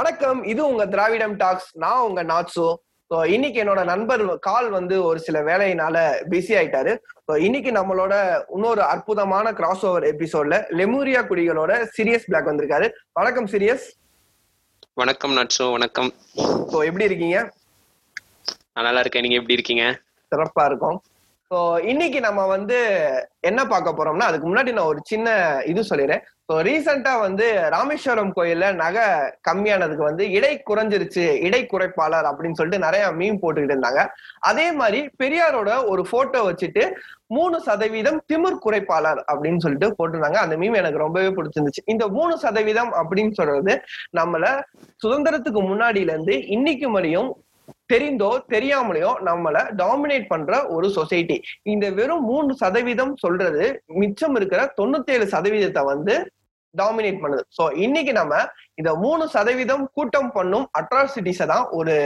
வணக்கம். இது உங்க திராவிடம் டாக்ஸ். நான் உங்க நாட்சோ ஸோ இன்னைக்கு என்னோட நண்பர் கால் வந்து ஒரு சில வேலையினால பிஸி ஆயிட்டாரு. ஸோ இன்னைக்கு நம்மளோட இன்னொரு அற்புதமான கிராஸ் ஓவர் எபிசோட்ல லெமூரியா குடிகளோட சீரியஸ் பிளாக் வந்திருக்காரு. வணக்கம் சீரியஸ். வணக்கம் நட்சோ வணக்கம். ஸோ எப்படி இருக்கீங்க? நான் நல்லா இருக்கேன். நீங்க எப்படி இருக்கீங்க? சிறப்பா இருக்கும். ஸோ இன்னைக்கு நம்ம வந்து என்ன பார்க்க போறோம்னா அதுக்கு முன்னாடி நான் ஒரு சின்ன இது சொல்லிடுறேன். ஸோ ரீசெண்டா வந்து ராமேஸ்வரம் கோயில்ல நகை கம்மியானதுக்கு வந்து இடை குறைஞ்சிருச்சு இடை குறைப்பாளர் அப்படின்னு சொல்லிட்டு நிறைய மீன் போட்டுக்கிட்டு இருந்தாங்க. அதே மாதிரி பெரியாரோட ஒரு போட்டோ வச்சுட்டு மூணு சதவீதம் திமிர் குறைப்பாளர் அப்படின்னு சொல்லிட்டு போட்டிருந்தாங்க. அந்த மீம் எனக்கு ரொம்பவே பிடிச்சிருந்துச்சு. இந்த மூணு சதவீதம் அப்படின்னு சொல்றது நம்மள சுதந்திரத்துக்கு முன்னாடியில இருந்து இன்னைக்கு வரையும் தெரிந்தோ தெரியாமலையோ நம்மள டாமினேட் பண்ற ஒரு சொசைட்டி இந்த வெறும் மூணு சதவீதம் சொல்றது மிச்சம் இருக்கிற தொண்ணூத்தேழு சதவீதத்தை வந்து டாமினேட் பண்ணுது. சோ இன்னைக்கு நம்ம இந்த மூணு சதவீதம் கூட்டம் பண்ணும் அட்ராசிட்டிஸை தான் ஒரு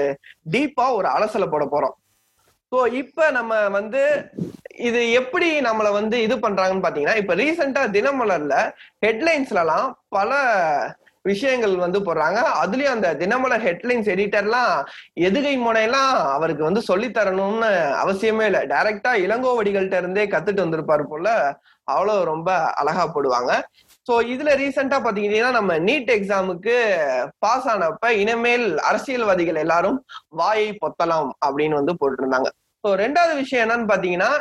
டீப்பா ஒரு அலசல போட போறோம். ஸோ இப்ப நம்ம வந்து இது எப்படி நம்மள வந்து இது பண்றாங்கன்னு பாத்தீங்கன்னா இப்ப ரீசெண்டா தினமலர்ல ஹெட்லைன்ஸ்லலாம் பல விஷயங்கள் வந்து போடுறாங்க. அதுலயும் அந்த தினமலர் ஹெட்லைன்ஸ் எடிட்டர்லாம் எதுகை முனையெல்லாம் அவருக்கு வந்து சொல்லி தரணும்னு அவசியமே இல்லை. டைரக்டா இளங்கோவடிகள்கிட்ட இருந்தே கத்துட்டு வந்திருப்பாரு போல அவ்வளவு ரொம்ப அழகா போடுவாங்க. சோ இதுல ரீசெண்டா பாத்தீங்கன்னா நம்ம நீட் எக்ஸாமுக்கு பாஸ் ஆனப்ப இனிமேல் அரசியல்வாதிகள் எல்லாரும் வாயை பொத்தலாம் அப்படின்னு வந்து போட்டிருந்தாங்க. ஸோ ரெண்டாவது விஷயம் என்னன்னு பாத்தீங்கன்னா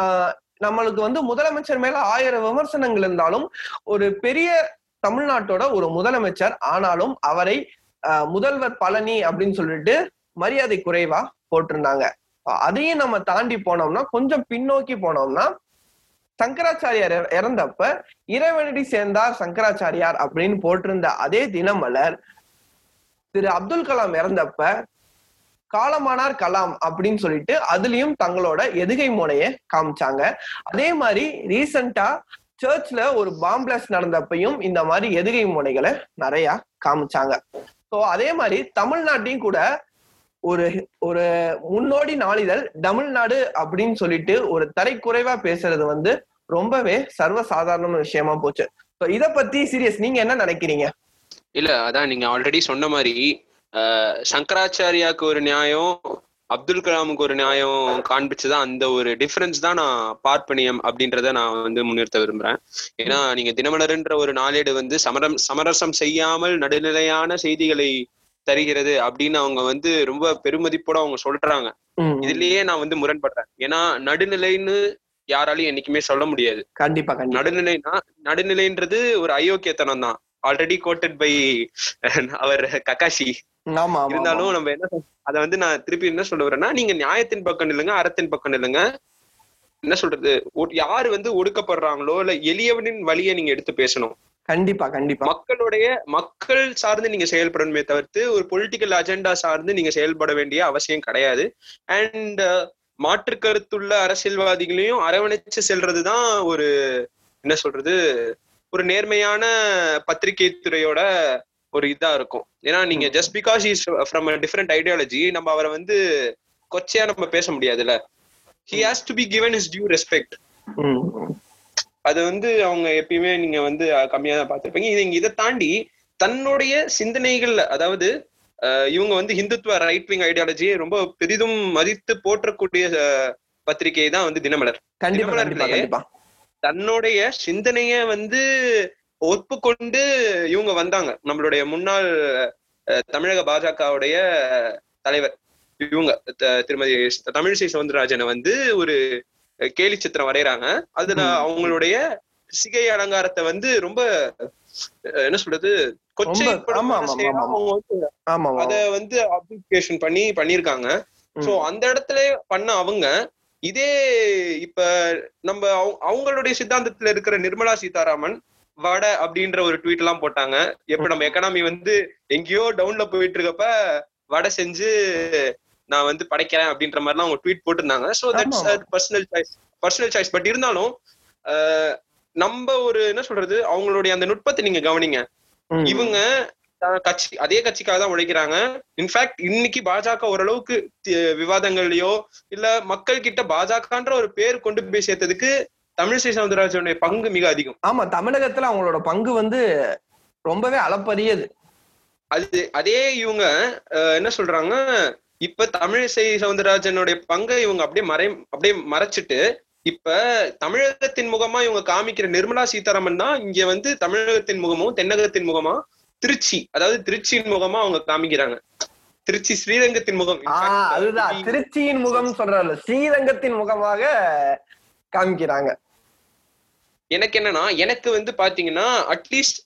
ஆஹ் நம்மளுக்கு வந்து முதலமைச்சர் மேல ஆயிரம் விமர்சனங்கள் இருந்தாலும் ஒரு பெரிய தமிழ்நாட்டோட ஒரு முதலமைச்சர் ஆனாலும் அவரை முதல்வர் பழனி அப்படின்னு சொல்லிட்டு மரியாதை குறைவா போட்டிருந்தாங்க. அதையும் நம்ம தாண்டி போனோம்னா கொஞ்சம் பின்னோக்கி போனோம்னா சங்கராச்சாரியார் இறந்தப்ப இறைவனடி சேர்ந்தார் சங்கராச்சாரியார் அப்படின்னு போட்டிருந்த அதே தினமலர் திரு அப்துல் கலாம் இறந்தப்ப காலமானார் கலாம் அப்படின்னு சொல்லிட்டு அதுலயும் தங்களோட எதுகை முனைய காமிச்சாங்க. அதே மாதிரி ரீசண்டா சர்ச்ல ஒரு பாம்பிளாஸ் நடந்தப்பையும் இந்த மாதிரி எதிரி முனைகளை நிறைய காமிச்சாங்க. சோ அதே மாதிரி தமிழ்நாட்டையும் கூட ஒரு ஒரு முன்னோடி நாளிதழ் தமிழ்நாடு அப்படின்னு சொல்லிட்டு ஒரு தரைக்குறைவா பேசுறது வந்து ரொம்பவே சர்வசாதாரண விஷயமா போச்சு. ஸோ இதை பத்தி சீரியஸ் நீங்க என்ன நினைக்கிறீங்க? இல்ல அதான் நீங்க ஆல்ரெடி சொன்ன மாதிரி சங்கராச்சாரியாவுக்கு சங்கராச்சாரியாக்கு ஒரு நியாயம் அப்துல் கலாமுக்கு ஒரு நியாயம் காண்பிச்சுதான் அந்த ஒரு டிஃபரன்ஸ் தான் நான் பார்ப்பனியம் அப்படின்றத நான் வந்து முன்னிறுத்த விரும்புறேன். ஏன்னா நீங்க தினமலர்ன்ற ஒரு நாளேடு வந்து சமரம் சமரசம் செய்யாமல் நடுநிலையான செய்திகளை தருகிறது அப்படின்னு அவங்க வந்து ரொம்ப பெருமதிப்போட அவங்க சொல்றாங்க. இதுலயே நான் வந்து முரண்படுறேன். ஏன்னா நடுநிலைன்னு யாராலையும் என்னைக்குமே சொல்ல முடியாது. கண்டிப்பா கண்டிப்பா. நடுநிலைனா நடுநிலைன்றது ஒரு அயோக்கியத்தனம் தான் ஆல்ரெடி கோட்டட் பை அவர் ககாஷி இருந்தாலும் நம்ம என்ன அத வந்து நான் திருப்பி என்ன சொல்ல வரேன்னா நீங்க நியாயத்தின் பக்கம் நில்லுங்க அறத்தின் பக்கம் நில்லுங்க. என்ன சொல்றது? யாரு வந்து ஒடுக்கப்படுறாங்களோ இல்ல எளியவனின் வழியை நீங்க எடுத்து பேசணும். கண்டிப்பா கண்டிப்பா. மக்களுடைய மக்கள் சார்ந்து நீங்க செயல்படணுமே தவிர்த்து ஒரு பொலிட்டிக்கல் அஜெண்டா சார்ந்து நீங்க செயல்பட வேண்டிய அவசியம் கிடையாது. அண்ட் மாற்று கருத்துள்ள அரசியல்வாதிகளையும் அரவணைச்சு செல்றதுதான் ஒரு என்ன சொல்றது ஒரு நேர்மையான பத்திரிகை துறையோட ஒரு இதா இருக்கும். ஏன்னா நீங்க just because is from different ideology நம்ம அவரை வந்து கொச்சையா நம்ம பேச முடியாதுல்ல. He has to be given is due respect. அது வந்து அவங்க எப்பயுமே நீங்க வந்து கம்மியா தான் பார்த்திருப்பீங்க. இது இதை தாண்டி தன்னுடைய சிந்தனைகள்ல அதாவது இவங்க வந்து ஹிந்துத்துவ ரைட் விங் ஐடியாலஜியை ரொம்ப பெரிதும் மதித்து போற்றக்கூடிய பத்திரிகை தான் வந்து தினமலர். தினமலர்லயே கண்டிப்பா. தன்னுடைய சிந்தனைய வந்து ஒப்புக்கொண்டு இவங்க வந்தாங்க நம்மளுடைய முன்னாள் தமிழக பாஜகவுடைய தலைவர் இவங்க திருமதி தமிழிசை சவுந்தரராஜனை வந்து ஒரு கேலி சித்திரம் வரையறாங்க அதுல. அவங்களுடைய சிகை அலங்காரத்தை வந்து ரொம்ப என்ன சொல்றது ஆமா அத வந்து அப்ளிகேஷன் பண்ணி பண்ணிருக்காங்க. சோ அந்த இடத்துல பண்ண அவங்க இதே இப்ப நம்ம அவங்க- அவங்களுடைய சித்தாந்தத்துல இருக்கிற நிர்மலா சீதாராமன் வடை அப்படின்ற ஒரு ட்வீட் எல்லாம் போட்டாங்க. எப்ப நம்ம எக்கனாமி வந்து எங்கேயோ டவுன்ல போயிட்டு இருக்கப்ப வடை செஞ்சு நான் வந்து படைக்கிறேன் அப்படின்ற மாதிரிலாம் அவங்க ட்வீட் போட்டிருந்தாங்க. So that's. Personal choice personal choice but இருந்தாலும் நம்ம ஒரு என்ன சொல்றது அவங்களுடைய அந்த நுட்பத்தை நீங்க கவனிங்க. இவங்க கட்சி அதே கட்சிக்காக தான் உழைக்கிறாங்க. இன்ஃபேக்ட் இன்னைக்கு பாஜக ஓரளவுக்கு விவாதங்கள்லயோ இல்ல மக்கள் கிட்ட பாஜகன்ற ஒரு பேர் கொண்டு போய் சேர்த்ததுக்கு தமிழிசை சவுந்தரராஜனுடைய பங்கு மிக அதிகம். ஆமா தமிழகத்துல அவங்களோட பங்கு வந்து ரொம்பவே அளப்பரியது. அது அதே இவங்க என்ன சொல்றாங்க? இப்ப தமிழிசை சவுந்தரராஜனுடைய பங்கை இவங்க அப்படியே மறை அப்படியே மறைச்சிட்டு இப்ப தமிழகத்தின் முகமா இவங்க காமிக்கிற நிர்மலா சீதாராமன் தான் இங்க வந்து தமிழகத்தின் முகமும் தென்னகத்தின் முகமா திருச்சி. அதாவது திருச்சியின் முகமா அவங்க காமிக்கிறாங்க. திருச்சி ஸ்ரீரங்கத்தின் முகம். அதுதான். திருச்சியின் முகம் சொல்றாரு ஸ்ரீரங்கத்தின் முகமாக காமிக்கிறாங்க. எனக்கு என்னன்னா எனக்கு வந்து பாத்தீங்கன்னா அட்லீஸ்ட்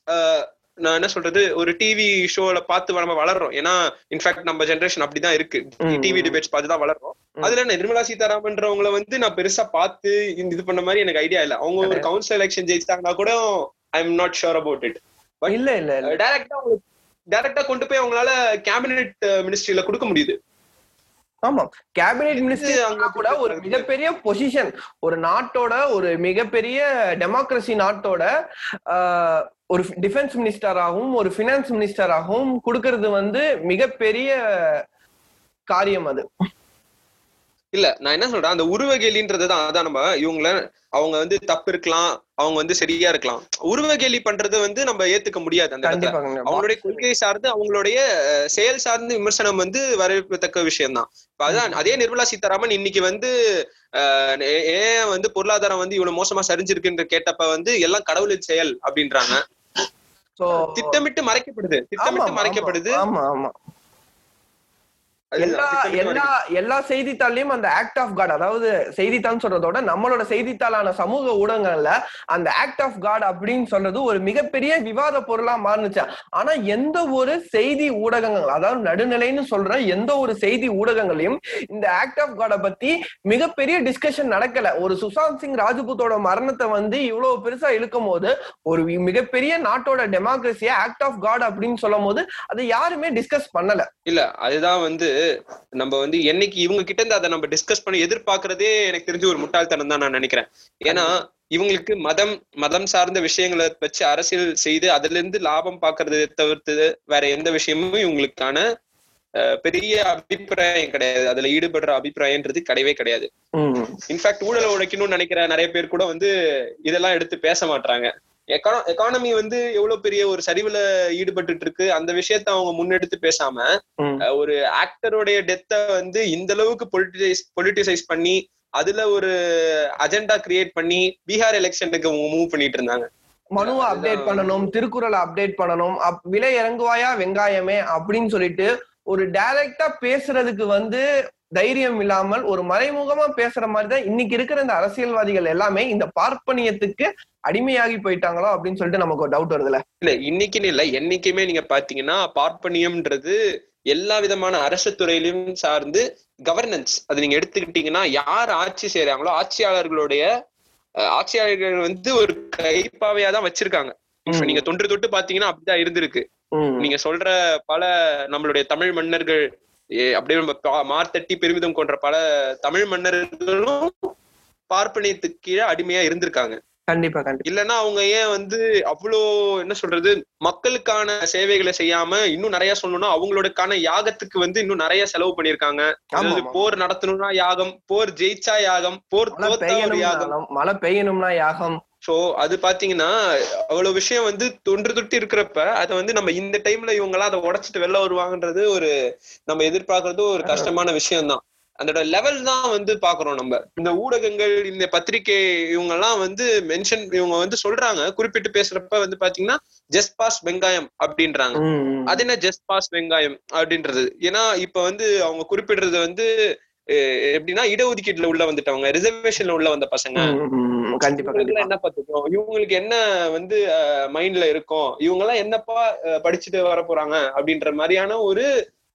நான் என்ன சொல்றது ஒரு டிவி ஷோல பார்த்து நம்ம வளர்றோம். ஏன்னா இன்ஃபேக்ட் நம்ம ஜெனரேஷன் அப்படிதான் இருக்கு. டிவி டிபேட்ஸ் பார்த்து தான் வளர்றோம். அதுல நிர்மலா சீதாராமன்றவங்கள வந்து நான் பெருசா பார்த்து இந்த இது பண்ண மாதிரி எனக்கு ஐடியா இல்ல. அவங்க ஒரு கவுன்சில் எலெக்ஷன் ஜெயிச்சிட்டாங்கன்னா கூட I am not sure about it இல்ல இல்ல இல்ல. டைரக்டா உங்களுக்கு டைரக்டா கொண்டு போய் அவங்களால கேபினெட் மினிஸ்ட்ரியில கொடுக்க முடியுது. ஆமா. கேபினெட் மினிஸ்டர் அங்க கூட ஒரு மிகப்பெரிய பொசிஷன் ஒரு நாட்டோட ஒரு மிகப்பெரிய டெமோக்ரஸி நாட்டோட ஒரு டிஃபென்ஸ் மினிஸ்டராகவும் ஒரு ஃபினான்ஸ் மினிஸ்டராகவும் கொடுக்கறது வந்து மிகப்பெரிய காரியம் அது. இல்ல நான் என்ன சொல்றேன் அந்த உருவகேலின்றது தான் அதான் நம்ம இவங்கள அவங்க வந்து தப்பு இருக்கலாம் அவங்க வந்து சரியா இருக்கலாம். உருவகேலி பண்றது வந்து நம்ம ஏத்துக்க முடியாது அந்த இடத்துல. அவங்களுடைய கொள்கை சார்ந்து அவங்களுடைய செயல் சார்ந்து விமர்சனம் வந்து வரவேற்கத்தக்க விஷயம் தான். அதான் அதே நிர்மலா சீதாராமன் இன்னைக்கு வந்து ஏ- ஏன் வந்து பொருளாதாரம் வந்து இவ்வளவு மோசமா சரிஞ்சிருக்குன்ற கேட்டப்ப வந்து எல்லாம் கடவுளின் செயல் அப்படின்றாங்க. திட்டமிட்டு மறைக்கப்படுது திட்டமிட்டு மறைக்கப்படுது. ஆமா ஆமா. எல்லா எல்லா எல்லா செய்தித்தாள்லயும் அந்த ஆக்ட் ஆஃப் காட் அதாவது செய்தித்தாள் சொல்றதோட நம்மளோட செய்தித்தாளான சமூக ஊடகங்கள்ல அந்த ஆக்ட் ஆஃப் காட் அப்படின்னு சொல்றது ஒரு மிகப்பெரிய விவாத பொருளா மாறுனுச்சு. ஆனா எந்த ஒரு செய்தி ஊடகங்கள் அதாவது நடுநிலைன்னு சொல்ற எந்த ஒரு செய்தி ஊடகங்களையும் இந்த ஆக்ட் ஆஃப் காட பத்தி மிகப்பெரிய டிஸ்கஷன் நடக்கல. ஒரு சுசாந்த் சிங் ராஜ்புத்தோட மரணத்தை வந்து இவ்வளவு பெருசா இழுக்கும் போது ஒரு மிகப்பெரிய நாட்டோட டெமோக்ரஸிய ஆக்ட் ஆஃப் காட் அப்படின்னு சொல்லும் போது அதை யாருமே டிஸ்கஸ் பண்ணல. இல்ல அதுதான் வந்து நம்ம வந்து என்னைக்கு இவங்க கிட்ட இருந்து அதை நம்ம டிஸ்கஸ் பண்ணி எதிர்பார்க்கறதே எனக்கு தெரிஞ்சு ஒரு முட்டாள்தனம் தான் நான் நினைக்கிறேன். ஏன்னா இவங்களுக்கு மதம் மதம் சார்ந்த விஷயங்களை வச்சு அரசியல் செய்து அதுல இருந்து லாபம் பாக்குறதை தவிர்த்து வேற எந்த விஷயமும் இவங்களுக்கான பெரிய அபிப்பிராயம் கிடையாது. அதுல ஈடுபடுற அபிப்பிராயம்ன்றது கிடையவே கிடையாது. இன்ஃபேக்ட் ஊழலை உழைக்கணும்னு நினைக்கிற நிறைய பேர் கூட வந்து இதெல்லாம் எடுத்து பேச மாட்டாங்க எக்கானமி வந்து எவ்வளவு பெரிய ஒரு சரிவுல ஈடுபட்டுட்டு இருக்கு அந்த விஷயத்த அவங்க முன்னெடுத்து பேசாம ஒரு ஆக்டருடைய டெத்தை வந்து இந்த அளவுக்கு பொலிட்டிசைஸ் பொலிட்டிசைஸ் பண்ணி அதுல ஒரு அஜெண்டா கிரியேட் பண்ணி பீகார் எலெக்ஷனுக்கு மூவ் பண்ணிட்டு இருந்தாங்க. மனுவை அப்டேட் பண்ணணும் திருக்குறளை அப்டேட் பண்ணணும் அப்- விலை இறங்குவாயா வெங்காயமே அப்படின்னு சொல்லிட்டு ஒரு டைரக்டா பேசுறதுக்கு வந்து தைரியம் இல்லாமல் ஒரு மறைமுகமா பேசுற மாதிரி தான் இன்னைக்கு இருக்கிற இந்த அரசியல்வாதிகள் எல்லாமே இந்த பார்ப்பனியத்துக்கு அடிமையாகி போயிட்டாங்களோ அப்படின்னு சொல்லிட்டு நமக்கு ஒரு டவுட் வருதுல இல்ல இன்னைக்குன்னு இல்ல. என்னைக்குமே நீங்க பாத்தீங்கன்னா பார்ப்பனியம்ன்றது எல்லா விதமான அரசு துறையிலும் சார்ந்து கவர்னன்ஸ் அது நீங்க எடுத்துக்கிட்டீங்கன்னா யார் ஆட்சி செய்யறாங்களோ ஆட்சியாளர்களுடைய ஆட்சியாளர்கள் வந்து ஒரு கைப்பாவையா தான் வச்சிருக்காங்க. இப்ப. நீங்க தொன்று தொட்டு பாத்தீங்கன்னா அப்படிதான் இருந்திருக்கு. நீங்க சொல்ற பல நம்மளுடைய தமிழ் மன்னர்கள் அப்படியே நம்ம மார்த்தட்டி பெருமிதம் கொண்ட பல தமிழ் மன்னர்களும் பார்ப்பனியத்துக்கு கீழே அடிமையா இருந்திருக்காங்க. கண்டிப்பா கண்டிப்பா. இல்லைன்னா அவங்க ஏன் வந்து அவ்வளோ என்ன சொல்றது மக்களுக்கான சேவைகளை செய்யாம இன்னும் நிறைய சொல்லணும்னா அவங்களுக்கான யாகத்துக்கு வந்து இன்னும் நிறைய செலவு பண்ணிருக்காங்க. போர் நடத்தணும்னா யாகம் போர் ஜெயிச்சா யாகம் போர் யாகம். மழை பெய்யணும்னா யாகம். சோ அது பாத்தீங்கன்னா அவ்வளவு விஷயம் வந்து தொன்று தொட்டு இருக்கிறப்ப அதை வந்து நம்ம இந்த டைம்ல இவங்க எல்லாம் அதை உடைச்சிட்டு வெளில வருவாங்கன்றது ஒரு நம்ம எதிர்பார்க்கறது ஒரு கஷ்டமான விஷயம் தான் அதோட லெவல் தான் வந்து பாக்குறோம் நம்ம. இந்த ஊடகங்கள் இந்த பத்திரிகை இவங்க எல்லாம் வந்து மென்ஷன் இவங்க வந்து சொல்றாங்க குறிப்பிட்டு பேசுறப்ப வந்து பாத்தீங்கன்னா ஜஸ்ட் பாஸ் வெங்காயம் அப்படின்றாங்க. அது என்ன ஜஸ்ட் பாஸ் வெங்காயம் அப்படின்றது? ஏன்னா இப்ப வந்து அவங்க குறிப்பிடுறது வந்து எப்படின்னா இடஒதுக்கீட்டுல உள்ள வந்துட்டவங்க ரிசர்வேஷன்ல உள்ள வந்த பசங்க. என்ன பார்த்துக்கணும் இவங்களுக்கு என்ன வந்து மைண்ட்ல இருக்கும் இவங்க எல்லாம் என்னப்பா படிச்சுட்டு வர போறாங்க அப்படின்ற மாதிரியான ஒரு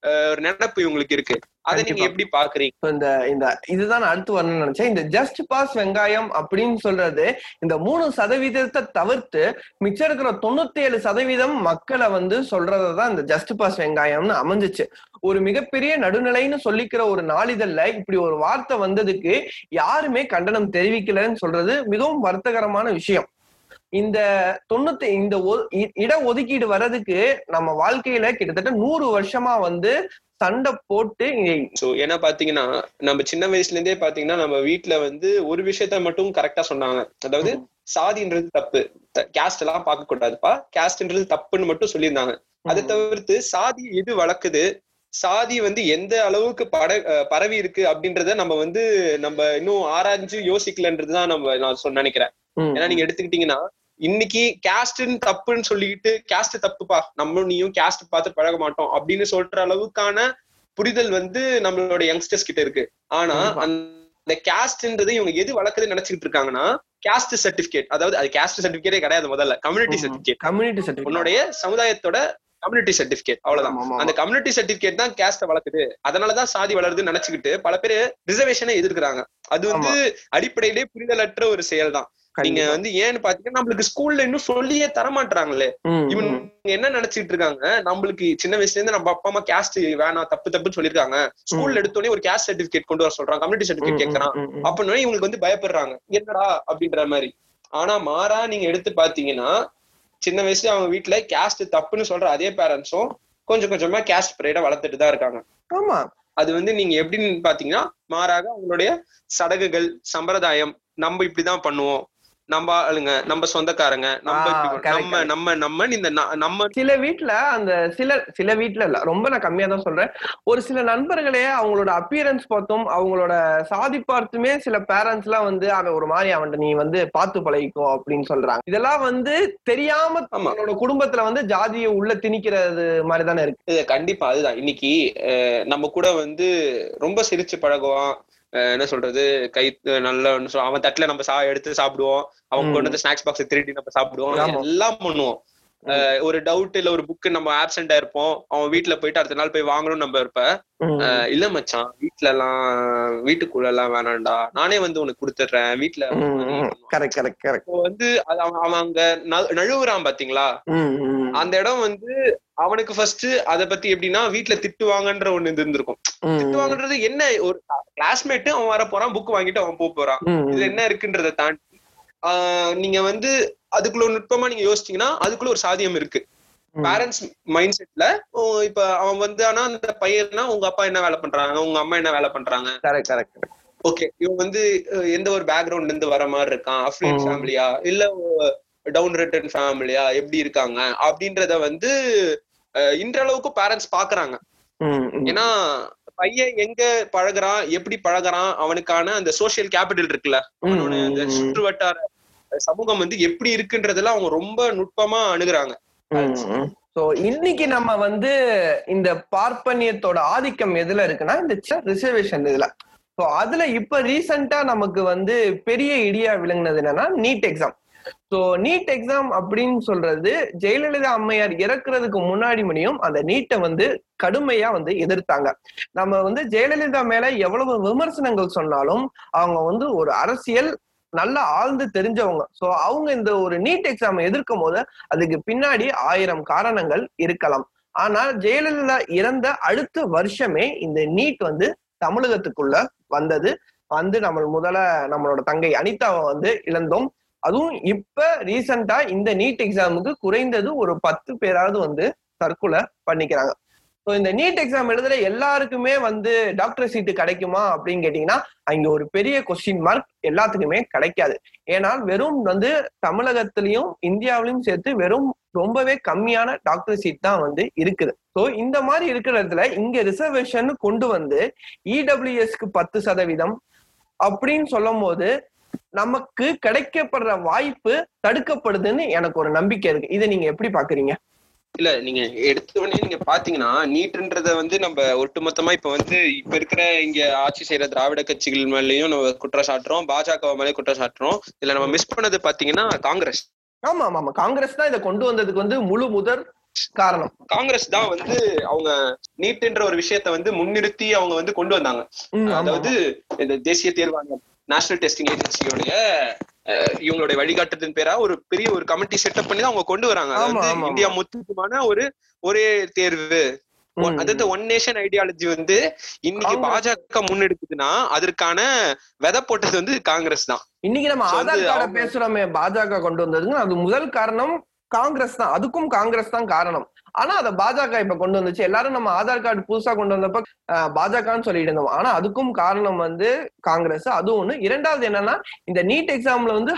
ஒரு நினைப்பு இவங்களுக்கு இருக்கு. அதை நீங்க. எப்படி பாக்குறீங்க? இந்த இந்த இதுதான் அடுத்து வரணும்னு நினைச்சேன். இந்த ஜஸ்ட் பாஸ் வெங்காயம் அப்படின்னு சொல்றது இந்த மூணு சதவீதத்தை தவிர்த்து மிச்சம் இருக்கிற தொண்ணூத்தி ஏழு சதவீதம் மக்களை வந்து சொல்றதுதான் இந்த ஜஸ்ட் பாஸ் வெங்காயம்னு அமைஞ்சிச்சு. ஒரு மிகப்பெரிய நடுநிலைன்னு சொல்லிக்கிற ஒரு நாளிதழ்ல இப்படி ஒரு வார்த்தை வந்ததுக்கு யாருமே கண்டனம் தெரிவிக்கலன்னு சொல்றது மிகவும் வருத்தகரமான விஷயம். இந்த தொண்ணூத்தி இந்த இட ஒதுக்கீடு வர்றதுக்கு நம்ம வாழ்க்கையில கிட்டத்தட்ட நூறு வருஷமா வந்து சண்டை போட்டு சோ ஏன்னா பாத்தீங்கன்னா நம்ம சின்ன வயசுல இருந்தே பாத்தீங்கன்னா நம்ம வீட்ல வந்து ஒரு விஷயத்த மட்டும் கரெக்டா சொன்னாங்க. அதாவது சாதின்றது தப்பு. கேஸ்ட் எல்லாம் பார்க்க கூடாதுப்பா. கேஸ்ட்ன்றது தப்புன்னு மட்டும் சொல்லியிருந்தாங்க. அதை தவிர்த்து சாதி எது வளர்க்குது சாதி வந்து எந்த அளவுக்கு பட பரவி இருக்கு அப்படின்றத நம்ம வந்து நம்ம இன்னும் ஆராய்ஞ்சு யோசிக்கலன்றதுதான் நம்ம நான் சொன்ன நினைக்கிறேன். ஏன்னா நீங்க எடுத்துக்கிட்டீங்கன்னா இன்னைக்கு கேஸ்ட்னு தப்புன்னு சொல்லிக்கிட்டு கேஸ்ட் தப்புப்பா. நம்மளும் நீயும் கேஸ்ட் பார்த்து பழக மாட்டோம் அப்படின்னு சொல்ற அளவுக்கான புரிதல் வந்து நம்மளோட யங்ஸ்டர்ஸ் கிட்ட இருக்கு. ஆனா. அந்த கேஸ்ட்ன்றது இவங்க எது வளர்க்குதுன்னு நினைச்சிட்டு இருக்காங்கன்னா கேஸ்ட் சர்டிபிகேட் அதாவது அது கேஸ்ட் சர்டிபிகேட்டே கிடையாது முதல்ல. கம்யூனிட்டி. சர்டிபிகேட் கம்யூனிட்டி சர்டிபிகேட் உன்னுடைய சமுதாயத்தோட கம்யூனிட்டி சர்டிபிகேட் அவ்வளவுதான். அந்த கம்யூனிட்டி சர்டிபிகேட் தான் கேஸ்ட வளர்க்குது. அதனாலதான் சாதி வளருதுன்னு நினைச்சுக்கிட்டு பல பேர் ரிசர்வேஷனை எதிர்க்கிறாங்க. அது வந்து அடிப்படையிலே புரிதலற்ற ஒரு செயல் தான் நீங்க வந்து ஏன்னு பாத்தீங்கன்னா நம்மளுக்கு ஸ்கூல்ல இன்னும் சொல்லியே தரமாட்டாங்களே இவன் என்ன நினைச்சிட்டு இருக்காங்க நம்மளுக்கு சின்ன வயசுல இருந்து நம்ம அப்பா அம்மா கேஸ்ட் வேணாம் தப்பு தப்புன்னு சொல்லிருக்காங்க ஸ்கூல்ல எடுத்தோடனே ஒரு கேஸ்ட் சர்டிபிகேட் கொண்டு வர சொல்றாங்க. கம்யூனிட்டி சர்டிபிகேட் கேட்கறான் அப்படின்னு இவங்களுக்கு வந்து பயப்படுறாங்க. என்னடா அப்படின்ற மாதிரி. ஆனா மாறா நீங்க எடுத்து பாத்தீங்கன்னா சின்ன வயசுல அவங்க வீட்டுல கேஸ்ட் தப்புன்னு சொல்ற அதே பேரண்ட்ஸும் கொஞ்சம் கொஞ்சமா கேஸ்ட் ப்ரைட வளர்த்துட்டு தான் இருக்காங்க. ஆமா. அது வந்து நீங்க எப்படின்னு பாத்தீங்கன்னா மாறாக அவங்களுடைய சடங்குகள் சம்பிரதாயம் நம்ம இப்படிதான் பண்ணுவோம். நம்ம ஆளுங்க நம்ம சொந்தக்காரங்க நம்ம நம்ம. நம்ம நம்ம இந்த நம்ம சில வீட்ல அந்த சில சில வீட்ல இல்ல ரொம்ப நான் கம்மியா தான் சொல்றேன். ஒரு சில நண்பர்களே அவங்களோட அப்பியரன்ஸ் பார்த்தும் அவங்களோட சாதி பார்த்துமே சில பேரண்ட்ஸ் எல்லாம் வந்து அவன் ஒரு மாதிரி அவன்கிட்ட நீ வந்து பார்த்து பழகிக்கோ அப்படின்னு சொல்றாங்க. இதெல்லாம் வந்து தெரியாம. அவங்களோட குடும்பத்துல வந்து ஜாதியை உள்ள திணிக்கிறது மாதிரி தானே இருக்கு. கண்டிப்பா அதுதான். இன்னைக்கு நம்ம கூட வந்து ரொம்ப சிரிச்சு பழகுவான். என்ன சொல்றது கை நல்ல அவன் தட்டுல நம்ம சா எடுத்து சாப்பிடுவோம். அவன் ம். கொண்டு வந்து ஸ்நாக்ஸ் பாக்ஸ் திருடி நம்ம சாப்பிடுவோம். எல்லாம் பண்ணுவோம். ஒரு டவுட் இல்ல ஒரு புக் நம்ம ஆப்சென்டா இருப்போம். அவன் வீட்டுல போயிட்டு அடுத்த நாள் போய் வாங்கணும்னு நம்ம இருப்ப. இல்ல மச்சான் வீட்ல எல்லாம் வீட்டுக்குள்ள எல்லாம் வேணாம்டா. நானே வந்து உனக்கு கொடுத்துட்றேன். வீட்டுல வந்து அவன் நழு- நழுவுறான் பாத்தீங்களா? அந்த இடம் வந்து அவனுக்கு ஃபர்ஸ்ட் அத பத்தி எப்படின்னா வீட்டுல திட்டுவாங்கன்ற ஒண்ணு இருந்திருக்கும். திட்டுவாங்கன்றது என்ன? ஒரு கிளாஸ்மேட் அவன் வர போறான் புக் வாங்கிட்டு அவன் போக போறான். இதுல என்ன இருக்குன்றத தாண்டி நீங்க வந்து அதுக்குள்ள ஒரு நுட்பமா நீங்க யோசிச்சீங்கன்னா அதுக்குள்ள ஒரு சாதியம் இருக்கு. பேரண்ட்ஸ் மைண்ட் செட்ல இப்ப அவன் வந்து ஆனா அந்த பையன்னா உங்க அப்பா என்ன வேலை பண்றாங்க? உங்க அம்மா என்ன வேலை பண்றாங்க? கரெக்ட் கரெக்ட் ஓகே இவன் வந்து எந்த ஒரு பேக்ரவுண்ட்ல இருந்து வர மாதிரி இருக்கான்? அஃப்ளியன். ஃபேமிலியா இல்ல டவுன் ரிட்டன் ஃபேமிலியா எப்படி இருக்காங்க? அப்படின்றத வந்து இன்றளவுக்கு பேரண்ட்ஸ் பாக்குறாங்க. ஏன்னா பையன் எங்க பழகுறான் எப்படி பழகுறான் அவனுக்கான அந்த சோசியல் கேபிட்டல் இருக்குல்ல. அவனோட அந்த சுற்று வட்டார சமூகம் வந்து எப்படி இருக்குன்றதெல்லாம் அவங்க ரொம்ப நுட்பமா அணுகுறாங்க. சோ இன்னைக்கு நம்ம வந்து இந்த பார்ப்பனியத்தோட ஆதிக்கம் எதுல இருக்குன்னா இந்த ரிசர்வேஷன் இதுல. சோ அதுல இப்ப ரீசெண்டா நமக்கு வந்து பெரிய இடியா விளங்குனது என்னன்னா NEET exam so NEET exam அப்படின்னு சொல்றது ஜெயலலிதா அம்மையார் இறக்குறதுக்கு முன்னாடி மணியும் அந்த நீட்டை வந்து கடுமையா வந்து எதிர்த்தாங்க. நம்ம வந்து ஜெயலலிதா மேல எவ்வளவு விமர்சனங்கள் சொன்னாலும் அவங்க வந்து ஒரு அரசியல் நல்லா ஆழ்ந்து தெரிஞ்சவங்க. ஸோ அவங்க இந்த ஒரு நீட் எக்ஸாம் எதிர்க்கும் போது அதுக்கு பின்னாடி ஆயிரம் காரணங்கள் இருக்கலாம். ஆனால் ஜெயலலிதா இறந்த அடுத்த வருஷமே இந்த நீட் வந்து தமிழகத்துக்குள்ள வந்தது. வந்து நம்ம முதல்ல நம்மளோட தங்கை அனிதாவை வந்து இழந்தோம். அதுவும் இப்ப ரீசெண்டா இந்த நீட் எக்ஸாமுக்கு குறைந்தது ஒரு பத்து பேராவது வந்து தற்கொலை பண்ணிக்கிறாங்க. ஸோ இந்த நீட் எக்ஸாம் எழுதுற எல்லாருக்குமே வந்து டாக்டர் சீட்டு கிடைக்குமா அப்படின்னு கேட்டீங்கன்னா அங்க ஒரு பெரிய கொஸ்டின் மார்க் எல்லாத்துக்குமே கிடைக்காது. ஏன்னா வெறும் வந்து தமிழகத்திலையும் இந்தியாவிலையும் சேர்த்து வெறும் ரொம்பவே கம்மியான டாக்டர் சீட் தான் வந்து இருக்குது. ஸோ இந்த மாதிரி இருக்கிற இடத்துல இங்க ரிசர்வேஷன் கொண்டு வந்து இடபிள்யூஎஸ்க்கு பத்து சதவீதம் அப்படின்னு சொல்லும் போது நமக்கு கிடைக்கப்படுற வாய்ப்பு தடுக்கப்படுதுன்னு எனக்கு ஒரு நம்பிக்கை இருக்கு. இதை நீங்க எப்படி பாக்குறீங்க? இல்ல நீங்க எடுத்த உடனே நீங்க பாத்தீங்கன்னா நீட்ன்றத வந்து நம்ம ஒட்டுமொத்தமா இப்ப வந்து இப்ப இருக்கிற இங்க ஆட்சி செய்யற திராவிட கட்சிகள் மேலயும் நம்ம குற்றம் சாட்டுறோம் பாஜக மேலே குற்றம் சாட்டுறோம். இதுல நம்ம மிஸ் பண்ணது பாத்தீங்கன்னா காங்கிரஸ். ஆமா ஆமா ஆமா. காங்கிரஸ் தான் இதை கொண்டு வந்ததுக்கு வந்து முழு முதற் காரணம். காங்கிரஸ் தான் வந்து அவங்க நீட்ன்ற ஒரு விஷயத்த வந்து முன்னிறுத்தி அவங்க வந்து கொண்டு வந்தாங்க. அதாவது இந்த தேசிய தேர்வாணையம். நேஷனல் டெஸ்டிங் ஏஜென்சியோடைய இவங்களுடைய வழிகாட்டுதலின் பேரா ஒரு பெரிய ஒரு கமிட்டி செட்டப் பண்ணி தான் அவங்க கொண்டு வராங்க. அதாவது இந்தியா மொத்தமான ஒரு ஒரே தேர்வு. அதாவது ஒன் நேஷன் ஐடியாலஜி வந்து இன்னைக்கு. பாஜக முன்னெடுக்குதுன்னா அதற்கான விதை போட்டது வந்து காங்கிரஸ் தான். இன்னைக்கு நம்ம ஆதார் கார்டை பேசுறோமே பாஜக கொண்டு வந்ததுங்க அது முதல் காரணம் காங்கிரஸ் தான். அதுக்கும் காங்கிரஸ் தான் காரணம். ஆனா அதை பாஜக இப்ப கொண்டு வந்துச்சு. எல்லாரும் நம்ம ஆதார் கார்டு புதுசா கொண்டு வந்தப்ப பாஜகன்னு சொல்லிட்டு இருந்தோம் ஆனா அதுக்கும் காரணம் வந்து காங்கிரஸ். அது ஒண்ணு. இரண்டாவது என்னன்னா இந்த நீட் எக்ஸாம்ல வந்து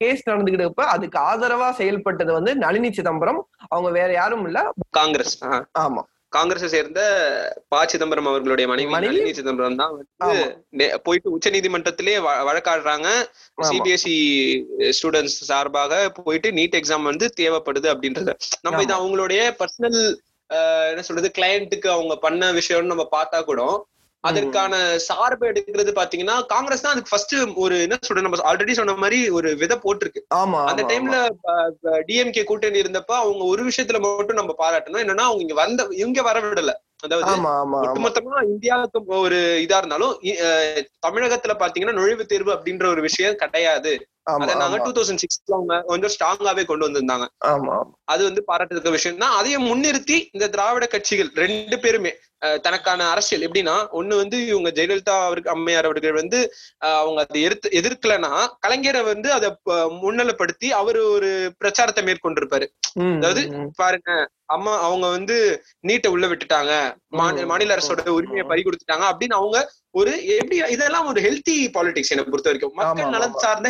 கேஸ் நடந்துகிட்டு இருப்ப அதுக்கு ஆதரவா செயல்பட்டது வந்து நளினி சிதம்பரம். அவங்க வேற யாரும் இல்ல. காங்கிரஸ். ஆமா. காங்கிரஸை சேர்ந்த ப சிதம்பரம் அவர்களுடைய மனைவி? நளினி சிதம்பரம் தான் வந்து போயிட்டு உச்ச நீதிமன்றத்திலே வழக்காடுறாங்க. சிபிஎஸ்இ ஸ்டூடெண்ட்ஸ் சார்பாக போயிட்டு நீட் எக்ஸாம் வந்து தேவைப்படுது அப்படின்றத நம்ம இது. அவங்களுடைய பர்சனல் என்ன சொல்றது கிளையண்ட்டுக்கு அவங்க பண்ண விஷயம்னு நம்ம பார்த்தா கூட அதற்கான சார்பு எடுக்கிறது பாத்தீங்கன்னா காங்கிரஸ் தான் அதுக்கு ஃபர்ஸ்ட் ஒரு என்ன சொல்றது நம்ம ஆல்ரெடி சொன்ன மாதிரி ஒரு விதை போட்டிருக்கு. ஆமா அந்த டைம்ல டிஎம்கே கூட்டணி இருந்தப்ப அவங்க ஒரு விஷயத்துல மட்டும் நம்ம பாராட்டணும். என்னன்னா அவங்க இங்க வந்த இங்க வர விடல அதாவது ஒட்டுமொத்தமா இந்தியாவுக்கு ஒரு இதா இருந்தாலும் தமிழகத்துல பாத்தீங்கன்னா நுழைவுத் தேர்வு அப்படின்ற ஒரு விஷயம் கிடையாது. ஆமா அதை நாங்க ஆமா. டூ தௌசண்ட் சிக்ஸ்ல அவங்க கொஞ்சம் ஸ்ட்ராங்காவே கொண்டு வந்திருந்தாங்க. அது வந்து பாராட்டுறதுக்கு விஷயம் தான். அதையும் முன்னிறுத்தி இந்த திராவிட கட்சிகள் ரெண்டு பேருமே தனக்கான அரசியல் எப்படின்னா ஒண்ணு வந்து இவங்க ஜெயலலிதா அவருக்கு அம்மையார் அவர்கள் வந்து அவங்க அதை எதிர்த்து எதிர்க்கலன்னா கலைஞரை வந்து அதை முன்னிலைப்படுத்தி அவர் ஒரு பிரச்சாரத்தை மேற்கொண்டிருப்பாரு. அதாவது பாருங்க அம்மா அவங்க வந்து நீட்டை உள்ள விட்டுட்டாங்க. மாநில அரசோட உரிமையை பறி கொடுத்துட்டாங்க அப்படின்னு அவங்க ஒரு எப்படி இதெல்லாம் ஒரு ஹெல்த்தி பாலிடிக்ஸ் என்னை பொறுத்த வரைக்கும் மக்கள் நலன். சார்ந்த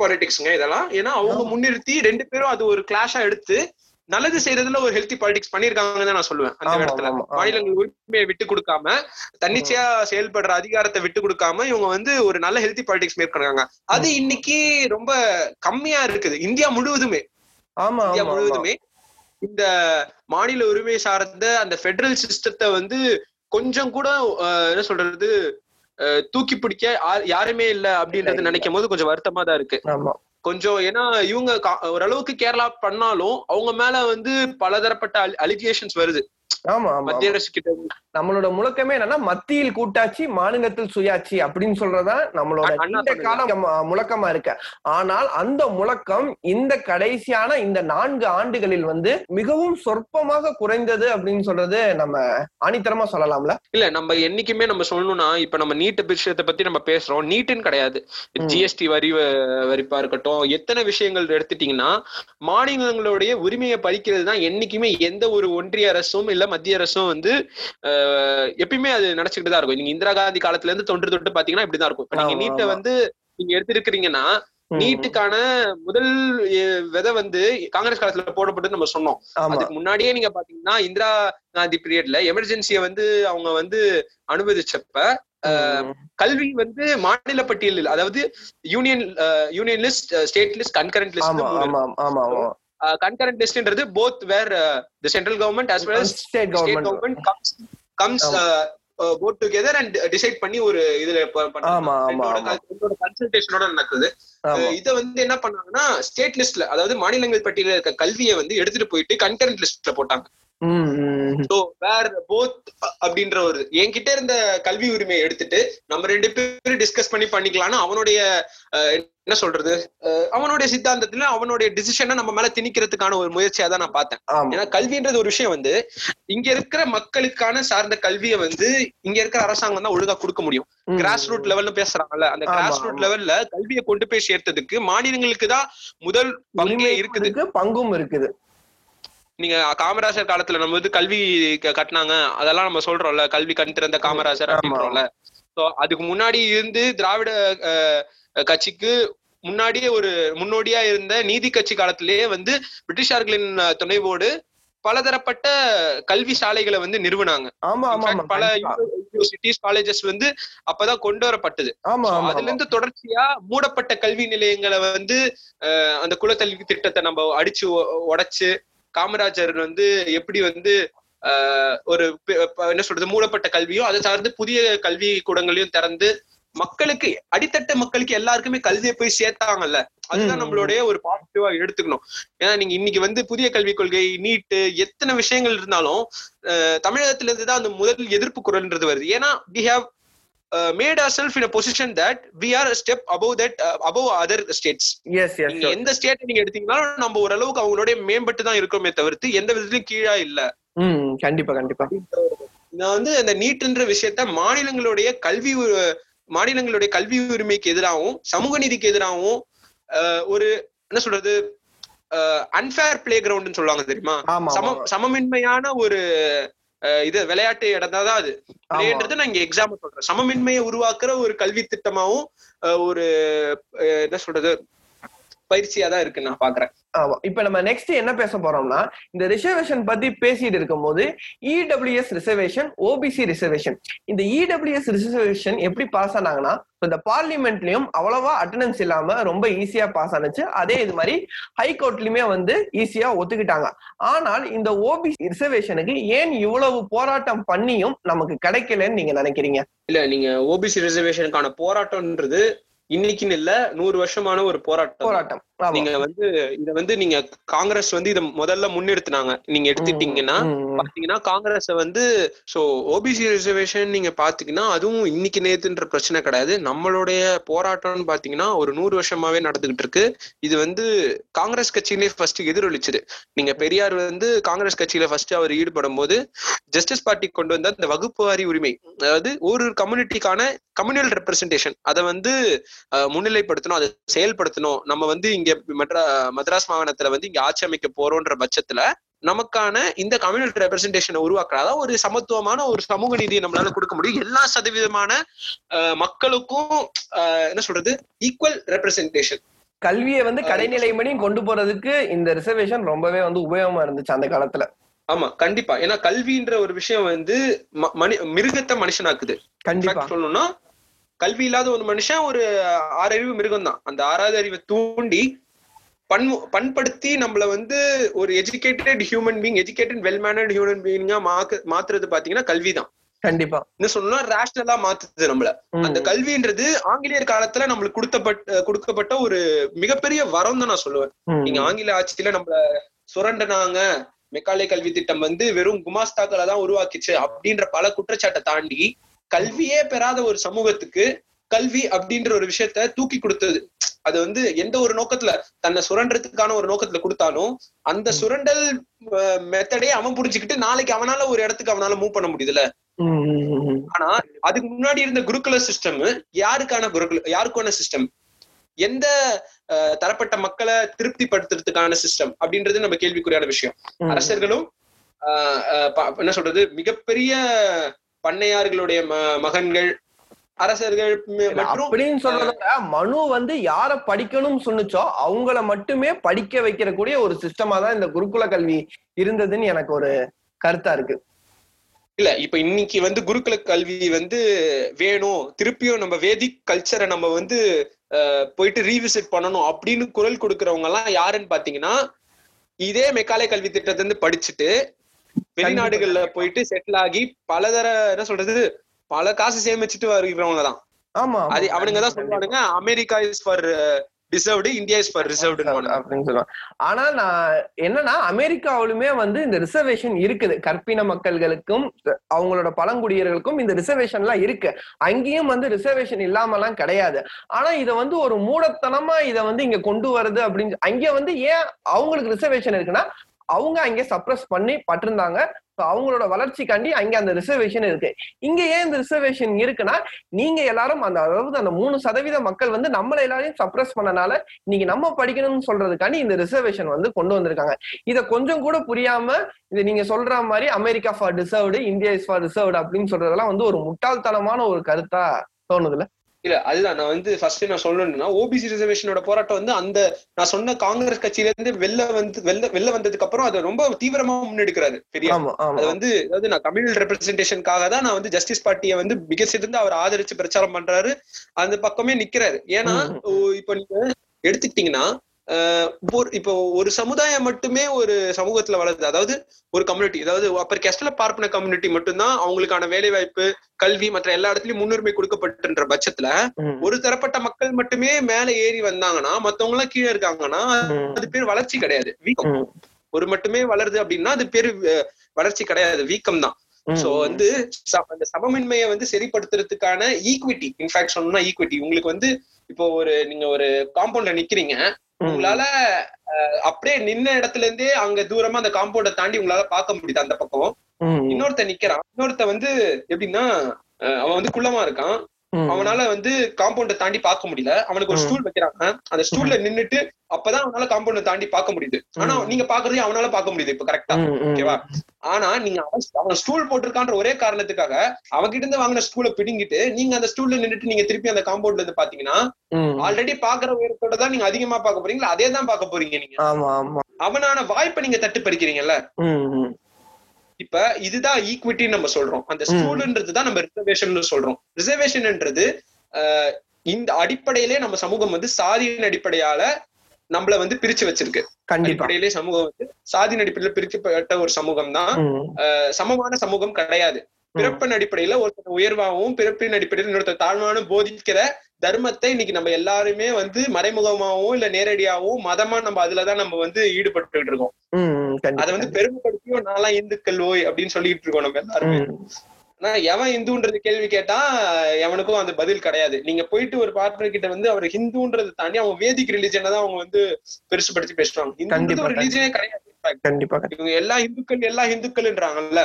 பாலிடிக்ஸ்ங்க இதெல்லாம். ஏன்னா அவங்க. முன்னிறுத்தி ரெண்டு பேரும் அது ஒரு கிளாஷா எடுத்து நல்லது செய்யறதுல ஒரு ஹெல்த்தி பாலிடிக்ஸ் பண்ணிருக்காங்கன்னு தான் நான் சொல்லுவேன் அந்த இடத்துல. மாநிலங்கள் உரிமையை விட்டு கொடுக்காம தன்னிச்சையா செயல்படுற அதிகாரத்தை விட்டு கொடுக்காம இவங்க வந்து ஒரு நல்ல ஹெல்த்தி பாலிடிக்ஸ் மேற்கொண்டாங்க அது இன்னைக்கு ரொம்ப கம்மியா இருக்குது. இந்தியா முழுவதுமே. இந்தியா முழுவதுமே. இந்த மாநில உரிமை சார்ந்த அந்த ஃபெடரல் சிஸ்டத்தை வந்து கொஞ்சம் கூட என்ன சொல்றது தூக்கி பிடிக்க யாருமே இல்ல அப்படின்றது. நினைக்கும் போது கொஞ்சம் வருத்தமா தான் இருக்கு. கொஞ்சம் ஏன்னா இவங்க ஓரளவுக்கு கேரளா பண்ணாலும் அவங்க மேல வந்து பலதரப்பட்ட அலிகேஷன்ஸ் வருது. ஆமா மத்திய அரசு கிட்ட நம்மளோட முழக்கமே என்னன்னா மத்தியில் கூட்டாட்சி மாநிலத்தில் சுயாட்சி அப்படின்னு சொல்றதா நம்மளோட நீண்ட சொன்னது. கால மு- முழக்கமா இருக்கு. ஆனால் அந்த முழக்கம் இந்த கடைசியான இந்த நான்கு ஆண்டுகளில் வந்து மிகவும் சொற்பமாக குறைந்தது அப்படின்னு சொல்றது நம்ம ஆணித்தரமா சொல்லலாம்ல? இல்ல நம்ம என்னைக்குமே நம்ம சொல்லணும்னா இப்ப நம்ம நீட் விஷயத்தை பத்தி நம்ம பேசுறோம். நீட்டுன்னு கிடையாது. ஜிஎஸ்டி வரி வரிப்பா இருக்கட்டும் எத்தனை விஷயங்கள் எடுத்துட்டீங்கன்னா மாநிலங்களுடைய உரிமையை பறிக்கிறது தான் என்னைக்குமே எந்த ஒரு ஒன்றிய அரசும் இல்ல மத்திய அரசும் வந்து எப்பயுமே அது நினைச்சுக்கிட்டு தான் இருக்கும் நீங்க இந்திரா காந்தி காலத்துல இருந்து தொன்று தொட்டு பாத்தீங்கன்னா இப்படிதான் இருக்கும் இப்ப நீங்க நீட்டை. வந்து நீங்க எடுத்திருக்கிறீங்கன்னா. நீட்டுக்கான முதல் விதை வந்து காங்கிரஸ் காலத்துல போடப்பட்டு நம்ம சொன்னோம் அதுக்கு முன்னாடியே நீங்க பாத்தீங்கன்னா இந்திரா காந்தி பீரியட்ல எமர்ஜென்சியை வந்து அவங்க வந்து அனுமதிச்சப்ப. கல்வி வந்து மாநில பட்டியலில் அதாவது union union list state list concurrent list concurrent லிஸ்ட்ன்றது both where the central government well as state government comes comes both together and decide பண்ணி ஒரு இதுல கன்சல்டேஷனோட நடக்குது. இத வந்து என்ன பண்ணாங்கன்னா ஸ்டேட் லிஸ்ட்ல அதாவது மாநிலங்கள் பட்டியல இருக்க கல்வியை வந்து எடுத்துட்டு போயிட்டு கன்கரண்ட் லிஸ்ட்ல போட்டாங்க. போத் அப்படின்ற ஒரு என்கிட்ட இருந்த கல்வி உரிமையை எடுத்துட்டு நம்ம ரெண்டு பேரும் டிஸ்கஸ் பண்ணி பண்ணிக்கலாம்னு அவனுடைய என்ன சொல்றது? அவனுடைய சித்தாந்தத்துல அவனுடைய டிசிஷனை நம்ம மேல திணிக்கிறதுக்கான ஒரு முயற்சியா தான் நான் பார்த்தேன். ஏன்னா கல்வின்றது ஒரு விஷயம் வந்து இங்க இருக்கிற மக்களுக்கான சார்ந்த கல்வியை வந்து இங்க இருக்கிற அரசாங்கம் தான் ஒழுங்கா கொடுக்க முடியும். கிராஸ் ரூட் லெவல்னு பேசுறாங்கல்ல அந்த கிராஸ் ரூட். லெவல்ல கல்வியை கொண்டு போய் சேர்த்ததுக்கு மாநிலங்களுக்கு தான் முதல் பங்கே இருக்குது. இருக்கு பங்கும் இருக்குது. நீங்க காமராஜர் காலத்துல நம்ம வந்து கல்வி கட்டினாங்க. அதெல்லாம் நம்ம சொல்றோம்ல. கல்வி கண் திறந்த காமராஜர். அப்படின்றோம்ல சோ அதுக்கு முன்னாடி இருந்து திராவிட கட்சிக்கு முன்னாடியே ஒரு முன்னோடியா இருந்த நீதி கட்சி காலத்திலேயே வந்து பிரிட்டிஷார்களின் துணைவோடு பலதரப்பட்ட கல்வி சாலைகளை வந்து நிறுவனாங்க. பல. யூனிவர்சிட்டிஸ் காலேஜஸ் வந்து அப்பதான் கொண்டு வரப்பட்டது. அதுல இருந்து தொடர்ச்சியா மூடப்பட்ட கல்வி நிலையங்களை வந்து அந்த குலக்கல்வி திட்டத்தை நம்ம அடிச்சு உடைச்சு காமராஜர் வந்து எப்படி வந்து ஒரு என்ன சொல்றது மூடப்பட்ட கல்வியும் அதை சார்ந்து புதிய கல்வி கூடங்களையும் திறந்து மக்களுக்கு அடித்தட்ட மக்களுக்கு எல்லாருக்குமே கல்வியை போய் சேர்த்தாங்கல்ல. அதுதான். நம்மளுடைய ஒரு பாசிட்டிவா எடுத்துக்கணும். ஏன்னா நீங்க இன்னைக்கு வந்து புதிய கல்விக் கொள்கை நீட்டு எத்தனை விஷயங்கள் இருந்தாலும் தமிழகத்துல இருந்து தான் அந்த முதல் எதிர்ப்பு குரல்ன்றது வருது. ஏன்னா we have uh, made ourselves in a position that we are a step above that uh, above other states. நீங்க எந்த ஸ்டேட் நீங்க எடுத்தீங்கன்னாலும் நம்ம ஓரளவுக்கு அவங்களுடைய மேம்பட்டு தான் இருக்கோமே தவிர்த்து எந்த விதத்திலும் கீழா இல்ல. கண்டிப்பா கண்டிப்பா. நான் வந்து அந்த நீட்ன்ற விஷயத்த மாநிலங்களுடைய கல்வி மாநிலங்களுடைய கல்வி உரிமைக்கு எதிராகவும் சமூக நீதிக்கு எதிராகவும் அஹ், ஒரு என்ன சொல்றது அன்பேர் பிளே கிரவுண்ட்னு சொல்லுவாங்க தெரியுமா? சம. சமமின்மையான ஒரு இது விளையாட்டு இடம் தான் அது ஆமா. பிளேன்றது நான் இங்க எக்ஸாம்பிள் சொல்றேன் சமமின்மையை உருவாக்குற ஒரு கல்வி திட்டமாவும் ஒரு என்ன சொல்றது பயிற்சியா தான் இருக்கு நான் பாக்குறேன். ஆமா. இப்ப நம்ம நெக்ஸ்ட் என்ன பேச போறோம்னா இந்த ரிசர்வேஷன் பத்தி பேசிட்டு இருக்கும்போது இடபிள்யூஎஸ் ரிசர்வேஷன் ஓபிசி ரிசர்வேஷன் இந்த இடபிள்யூஎஸ் ரிசர்வேஷன் எப்படி பாஸ் ஆனாங்கன்னா இந்த பார்லிமெண்ட்லயும் அவ்வளவா அட்டண்டன்ஸ் இல்லாம ரொம்ப ஈஸியா பாஸ் ஆனுச்சு. அதே இது மாதிரி ஹை கோர்ட்லயுமே வந்து ஈஸியா ஒத்துக்கிட்டாங்க. ஆனால் இந்த ஓபிசி ரிசர்வேஷனுக்கு ஏன் இவ்வளவு போராட்டம் பண்ணியும் நமக்கு கிடைக்கலன்னு நீங்க நினைக்கிறீங்க? இல்ல நீங்க ஓபிசி ரிசர்வேஷனுக்கான போராட்டம்ன்றது இன்னைக்குன்னு இல்ல நூறு வருஷமான ஒரு போராட்டம். போராட்டம். நீங்க வந்து இத வந்து நீங்க காங்கிரஸ் வந்து இத முதல்ல முன்னிறுத்தினாங்க. நீங்க எடுத்துட்டீங்கன்னா. பாத்தீங்கன்னா காங்கிரஸ் வந்து சோ ஓபிசி ரிசர்வேஷன் நீங்க பாத்தீங்கன்னா அதுவும் இன்னைக்கு நேத்துன்ற பிரச்சனை கிடையாது. நம்மளுடைய போராட்டம்னு பாத்தீங்கன்னா ஒரு நூறு வருஷமாவே நடந்துகிட்டு இருக்கு. இது வந்து காங்கிரஸ் கட்சியிலே ஃபர்ஸ்ட் எதிரொலிச்சுது. நீங்க பெரியார் வந்து காங்கிரஸ் கட்சியில ஃபர்ஸ்ட் அவர் ஈடுபடும் போது ஜஸ்டிஸ் பார்ட்டி கொண்டு வந்த இந்த வகுப்பு வாரி உரிமை அதாவது ஒரு கம்யூனிட்டிக்கான கம்யூனல் ரெப்ரசன்டேஷன் அதை வந்து முன்னிலைப்படுத்தணும் அதை செயல்படுத்தணும். நம்ம வந்து இங்க மெட்ரா மദ്രാஸ் மாகாணத்துல வந்து இங்க ஆட்சி அமைக்க போறோம்ன்ற பட்சத்துல நமக்கான இந்த கம்யூனல் ரெப்ரசன்டேஷனை உருவாக்குறதா. ஒரு சமத்துவமான ஒரு சமூக நீதியை நம்மளால கொடுக்க முடியும். எல்லா சதவீதமான மக்களுக்கும் என்ன சொல்றது? ஈக்குவல் ரெப்ரசன்டேஷன் கல்வியை வந்து கடைநிலை மணி கொண்டு போறதுக்கு இந்த ரிசர்வேஷன் ரொம்பவே வந்து உபயோகமா இருந்துச்சு அந்த காலத்துல. ஆமா கண்டிப்பா. ஏன்னா கல்வின்ற ஒரு விஷயம் வந்து மனி மிருகத்தை மனுஷனாக்குது. கண்டிப்பா. சொல்லணும்னா கல்வி இல்லாத ஒரு மனுஷன் ஒரு ஆறறிவு மிருகம் தான் அந்த ஆறாவது அறிவை தூண்டி பன்மு பண்படுத்தி நம்மள வந்து ஒரு educated human being educated well mannered human பீயிங்கா மாத்துறது பாத்தீங்கன்னா கல்வி தான் கண்டிப்பா. இன்னும் சொல்லணும்னா ரேஷனலா மாத்துது நம்மள. அந்த கல்வின்றது ஆங்கிலேயர் காலத்துல நம்மளுக்கு கொடுத்தப்பட்ட கொடுக்கப்பட்ட ஒரு மிகப்பெரிய வரம் தான் நான் சொல்லுவேன். நீங்க ஆங்கில ஆட்சியில நம்மள சுரண்டனாங்க. மெக்காலே கல்வி திட்டம் வந்து வெறும் குமாஸ்தாக்களை தான் உருவாக்கிச்சு அப்படின்ற பல குற்றச்சாட்டை தாண்டி கல்வியே பெறாத ஒரு சமூகத்துக்கு கல்வி அப்படின்ற ஒரு விஷயத்த தூக்கி கொடுத்தது. அது வந்து எந்த ஒரு நோக்கத்துல? தன்னை சுரண்டறதுக்கான ஒரு நோக்கத்துல கொடுத்தாலும் அந்த சுரண்டல் மெத்தடே அவன் புரிஞ்சுக்கிட்டு நாளைக்கு அவனால ஒரு இடத்துக்கு அவனால மூவ் பண்ண முடியுதுல. ஆனா அதுக்கு முன்னாடி இருந்த குருகுல சிஸ்டம் யாருக்கான குருகுல யாருக்கான சிஸ்டம் எந்த தரப்பட்ட மக்களை திருப்திப்படுத்துறதுக்கான சிஸ்டம் அப்படின்றது நம்ம கேள்விக்குறியான விஷயம். அரசர்களும் என்ன சொல்றது? மிகப்பெரிய பண்ணையார்களுடைய மகன்கள் அரசர்கள் அப்படின்னு சொல்றத மனு வந்து யார படிக்கணும்னு சொன்னுச்சோ அவங்கள மட்டுமே படிக்க வைக்கிற கூடிய ஒரு சிஸ்டமா தான் இந்த குருகுல கல்வி இருந்ததுன்னு எனக்கு ஒரு கருத்தா இருக்கு. இல்ல இப்ப இன்னைக்கு வந்து குருகுல கல்வி வந்து வேணும். திருப்பியும் நம்ம வேதிக் கல்ச்சரை நம்ம வந்து போயிட்டு ரீவிசிட் பண்ணணும் அப்படின்னு குரல் கொடுக்கறவங்க எல்லாம் யாருன்னு பாத்தீங்கன்னா இதே மெக்காலே கல்வி திட்டத்தை இருந்து படிச்சுட்டு வெளிநாடுகள்ல போயிட்டு செட்டில் ஆகி பலதர என்ன சொல்றது பல காசு சேமிச்சுட்டு வருகிறவங்க தான். ஆமா. அது அவனுங்க தான் சொல்லுவானுங்க America is for deserved India is for reserved அப்படின்னு சொல்லுவாங்க. ஆனா நான் என்னன்னா அமெரிக்காவிலுமே வந்து இந்த ரிசர்வேஷன் இருக்குது. கற்பின மக்கள்களுக்கும் அவங்களோட பழங்குடியர்களுக்கும் இந்த ரிசர்வேஷன் எல்லாம் இருக்கு. அங்கேயும் வந்து ரிசர்வேஷன் இல்லாமலாம் கிடையாது. ஆனா இத வந்து ஒரு மூடத்தனமா இத வந்து இங்க கொண்டு வருது அப்படின்னு அங்க வந்து ஏன் அவங்களுக்கு ரிசர்வேஷன் இருக்குன்னா அவங்க அங்கே சப்ரஸ் பண்ணி பட்டிருந்தாங்க. ஸோ அவங்களோட வளர்ச்சிக்காண்டி அங்க அந்த ரிசர்வேஷன் இருக்கு. இங்க ஏன் இந்த ரிசர்வேஷன் இருக்குன்னா நீங்க எல்லாரும் அந்த அதாவது அந்த மூணு சதவீத மக்கள் வந்து நம்மள எல்லாரையும் சப்ரஸ் பண்ணனால நீங்க நம்ம படிக்கணும்னு சொல்றதுக்காண்டி இந்த ரிசர்வேஷன் வந்து கொண்டு வந்திருக்காங்க. இத கொஞ்சம் கூட புரியாம இது நீங்க சொல்ற மாதிரி America for deserved India is for reserved அப்படின்னு சொல்றதெல்லாம் வந்து ஒரு முட்டாள்தனமான ஒரு கருத்தா தோணுதுல இல்ல அதுதான். நான் வந்து ஃபர்ஸ்ட் நான் சொல்லணும்னா ஓபிசி ரிசர்வேஷனோட போராட்டம் வந்து அந்த நான் சொன்ன காங்கிரஸ் கட்சியில இருந்து வெளில வந்து வெளில வெளில வந்ததுக்கு அப்புறம் அதை ரொம்ப தீவிரமா முன்னெடுக்கிறாரு. பெரியார் ஆமா அது வந்து அதாவது நான் கம்யூனல் ரெப்ரசன்டேஷனுக்காக தான் நான் வந்து ஜஸ்டிஸ் பார்ட்டியை வந்து மிக சிறந்து அவர் ஆதரிச்சு பிரச்சாரம் பண்றாரு. அந்த பக்கமே நிக்கிறாரு. ஏன்னா இப்ப நீங்க எடுத்துக்கிட்டீங்கன்னா இப்போ ஒரு சமுதாயம் மட்டுமே ஒரு சமூகத்துல வளருது. அதாவது ஒரு கம்யூனிட்டி அதாவது அப்பர் கேஸ்ட்ல பார்ப்பன கம்யூனிட்டி மட்டும்தான் அவங்களுக்கான வேலை வாய்ப்பு கல்வி மற்ற எல்லா இடத்துலயும் முன்னுரிமை கொடுக்கப்பட்டுன்ற பட்சத்துல ஒரு தரப்பட்ட மக்கள் மட்டுமே மேல ஏறி வந்தாங்கன்னா மத்தவங்க எல்லாம் கீழே இருக்காங்கன்னா அது பேர் வளர்ச்சி கிடையாது. வீக்கம். ஒரு மட்டுமே வளருது அப்படின்னா அது பேரு வளர்ச்சி கிடையாது. வீக்கம் தான். சோ வந்து அந்த சமமின்மையை வந்து சரிப்படுத்துறதுக்கான ஈக்விட்டி இன்ஃபேக்ட் சொல்லணும்னா ஈக்விட்டி உங்களுக்கு வந்து இப்போ ஒரு நீங்க ஒரு காம்பவுண்ட்ல நிக்கிறீங்க உங்களால அப்படியே நின்ன இடத்துல இருந்தே அங்க தூரமா அந்த காம்பவுண்ட தாண்டி உங்களால பார்க்க முடியுது அந்த பக்கம்? இன்னொருத்த நிக்கிறான். இன்னொருத்த வந்து எப்படின்னா அவன் வந்து குள்ளமா இருக்கான். அவனால வந்து காம்பவுண்ட தாண்டி பார்க்க முடியல. அவனுக்கு ஒரு. ஸ்டூல் வைக்கிறாங்க. அந்த ஸ்டூல்ல நின்னுட்டு அப்பதான் அவனால காம்பவுண்ட தாண்டி பார்க்க முடியுது. ஆனா. நீங்க பாக்குறதையும் அவனால பார்க்க முடியுது இப்ப கரெக்டா. ஓகேவா ஆனா நீங்க அவன் ஸ்டூல் போட்டிருக்கான்ற ஒரே காரணத்துக்காக அவகிட்ட இருந்து வாங்கின ஸ்டூலை பிடிங்கிட்டு நீங்க அந்த ஸ்டூல்ல நின்னுட்டு நீங்க திருப்பி அந்த காம்பவுண்ட்ல இருந்து பாத்தீங்கன்னா. ஆல்ரெடி பாக்குற உயரத்தோட தான் நீங்க அதிகமா பார்க்க போறீங்களா? அதே தான் பார்க்க போறீங்க நீங்க. அவனான வாய்ப்பை நீங்க தட்டு பறிக்கிறீங்கல்ல ம். இப்ப இதுதான் ஈக்விட்டி நம்ம சொல்றோம். அந்த ம். ஸ்டூல்ன்றது தான் நம்ம ரிசர்வேஷன் சொல்றோம். ரிசர்வேஷன்ன்றது இந்த அடிப்படையிலே நம்ம சமூகம் வந்து சாதியின் அடிப்படையால நம்மள வந்து பிரிச்சு வச்சிருக்கு. அடிப்படையிலே சமூகம் வந்து சாதியின் அடிப்படையில பிரிக்கப்பட்ட ஒரு சமூகம் தான். சமமான சமூகம் கிடையாது. பிறப்பின் அடிப்படையில ஒருத்தர் உயர்வாகவும் பிறப்பின் அடிப்படையில் இன்னொருத்தர் தாழ்வான போதிக்கிற தர்மத்தை இன்னைக்கு நம்ம எல்லாருமே வந்து மறைமுகமாகவும் இல்ல நேரடியாகவும் மதமா நம்ம அதுலதான் நம்ம வந்து ஈடுபட்டு இருக்கோம். அதை வந்து பெருமைப்படுத்தியும் நான்லாம் இந்துக்கள் ஓய் அப்படின்னு சொல்லிட்டு இருக்கோம் நம்ம எல்லாருமே. ஆனா எவன் இந்துன்றது கேள்வி கேட்டா எவனுக்கும் அந்த பதில் கிடையாது. நீங்க போயிட்டு ஒரு பார்ட்னர் கிட்ட வந்து அவர் ஹிந்துன்றதை தாண்டி அவங்க வேதிக் ரிலிஜனை தான் அவங்க வந்து பெருசுபடுத்தி பேசுவாங்க. கண்டிப்பா, ஒரு ரிலிஜனே கிடையாது. கண்டிப்பா. இவங்க எல்லா இந்துக்கள் எல்லா இந்துக்கள்ன்றாங்கல்ல.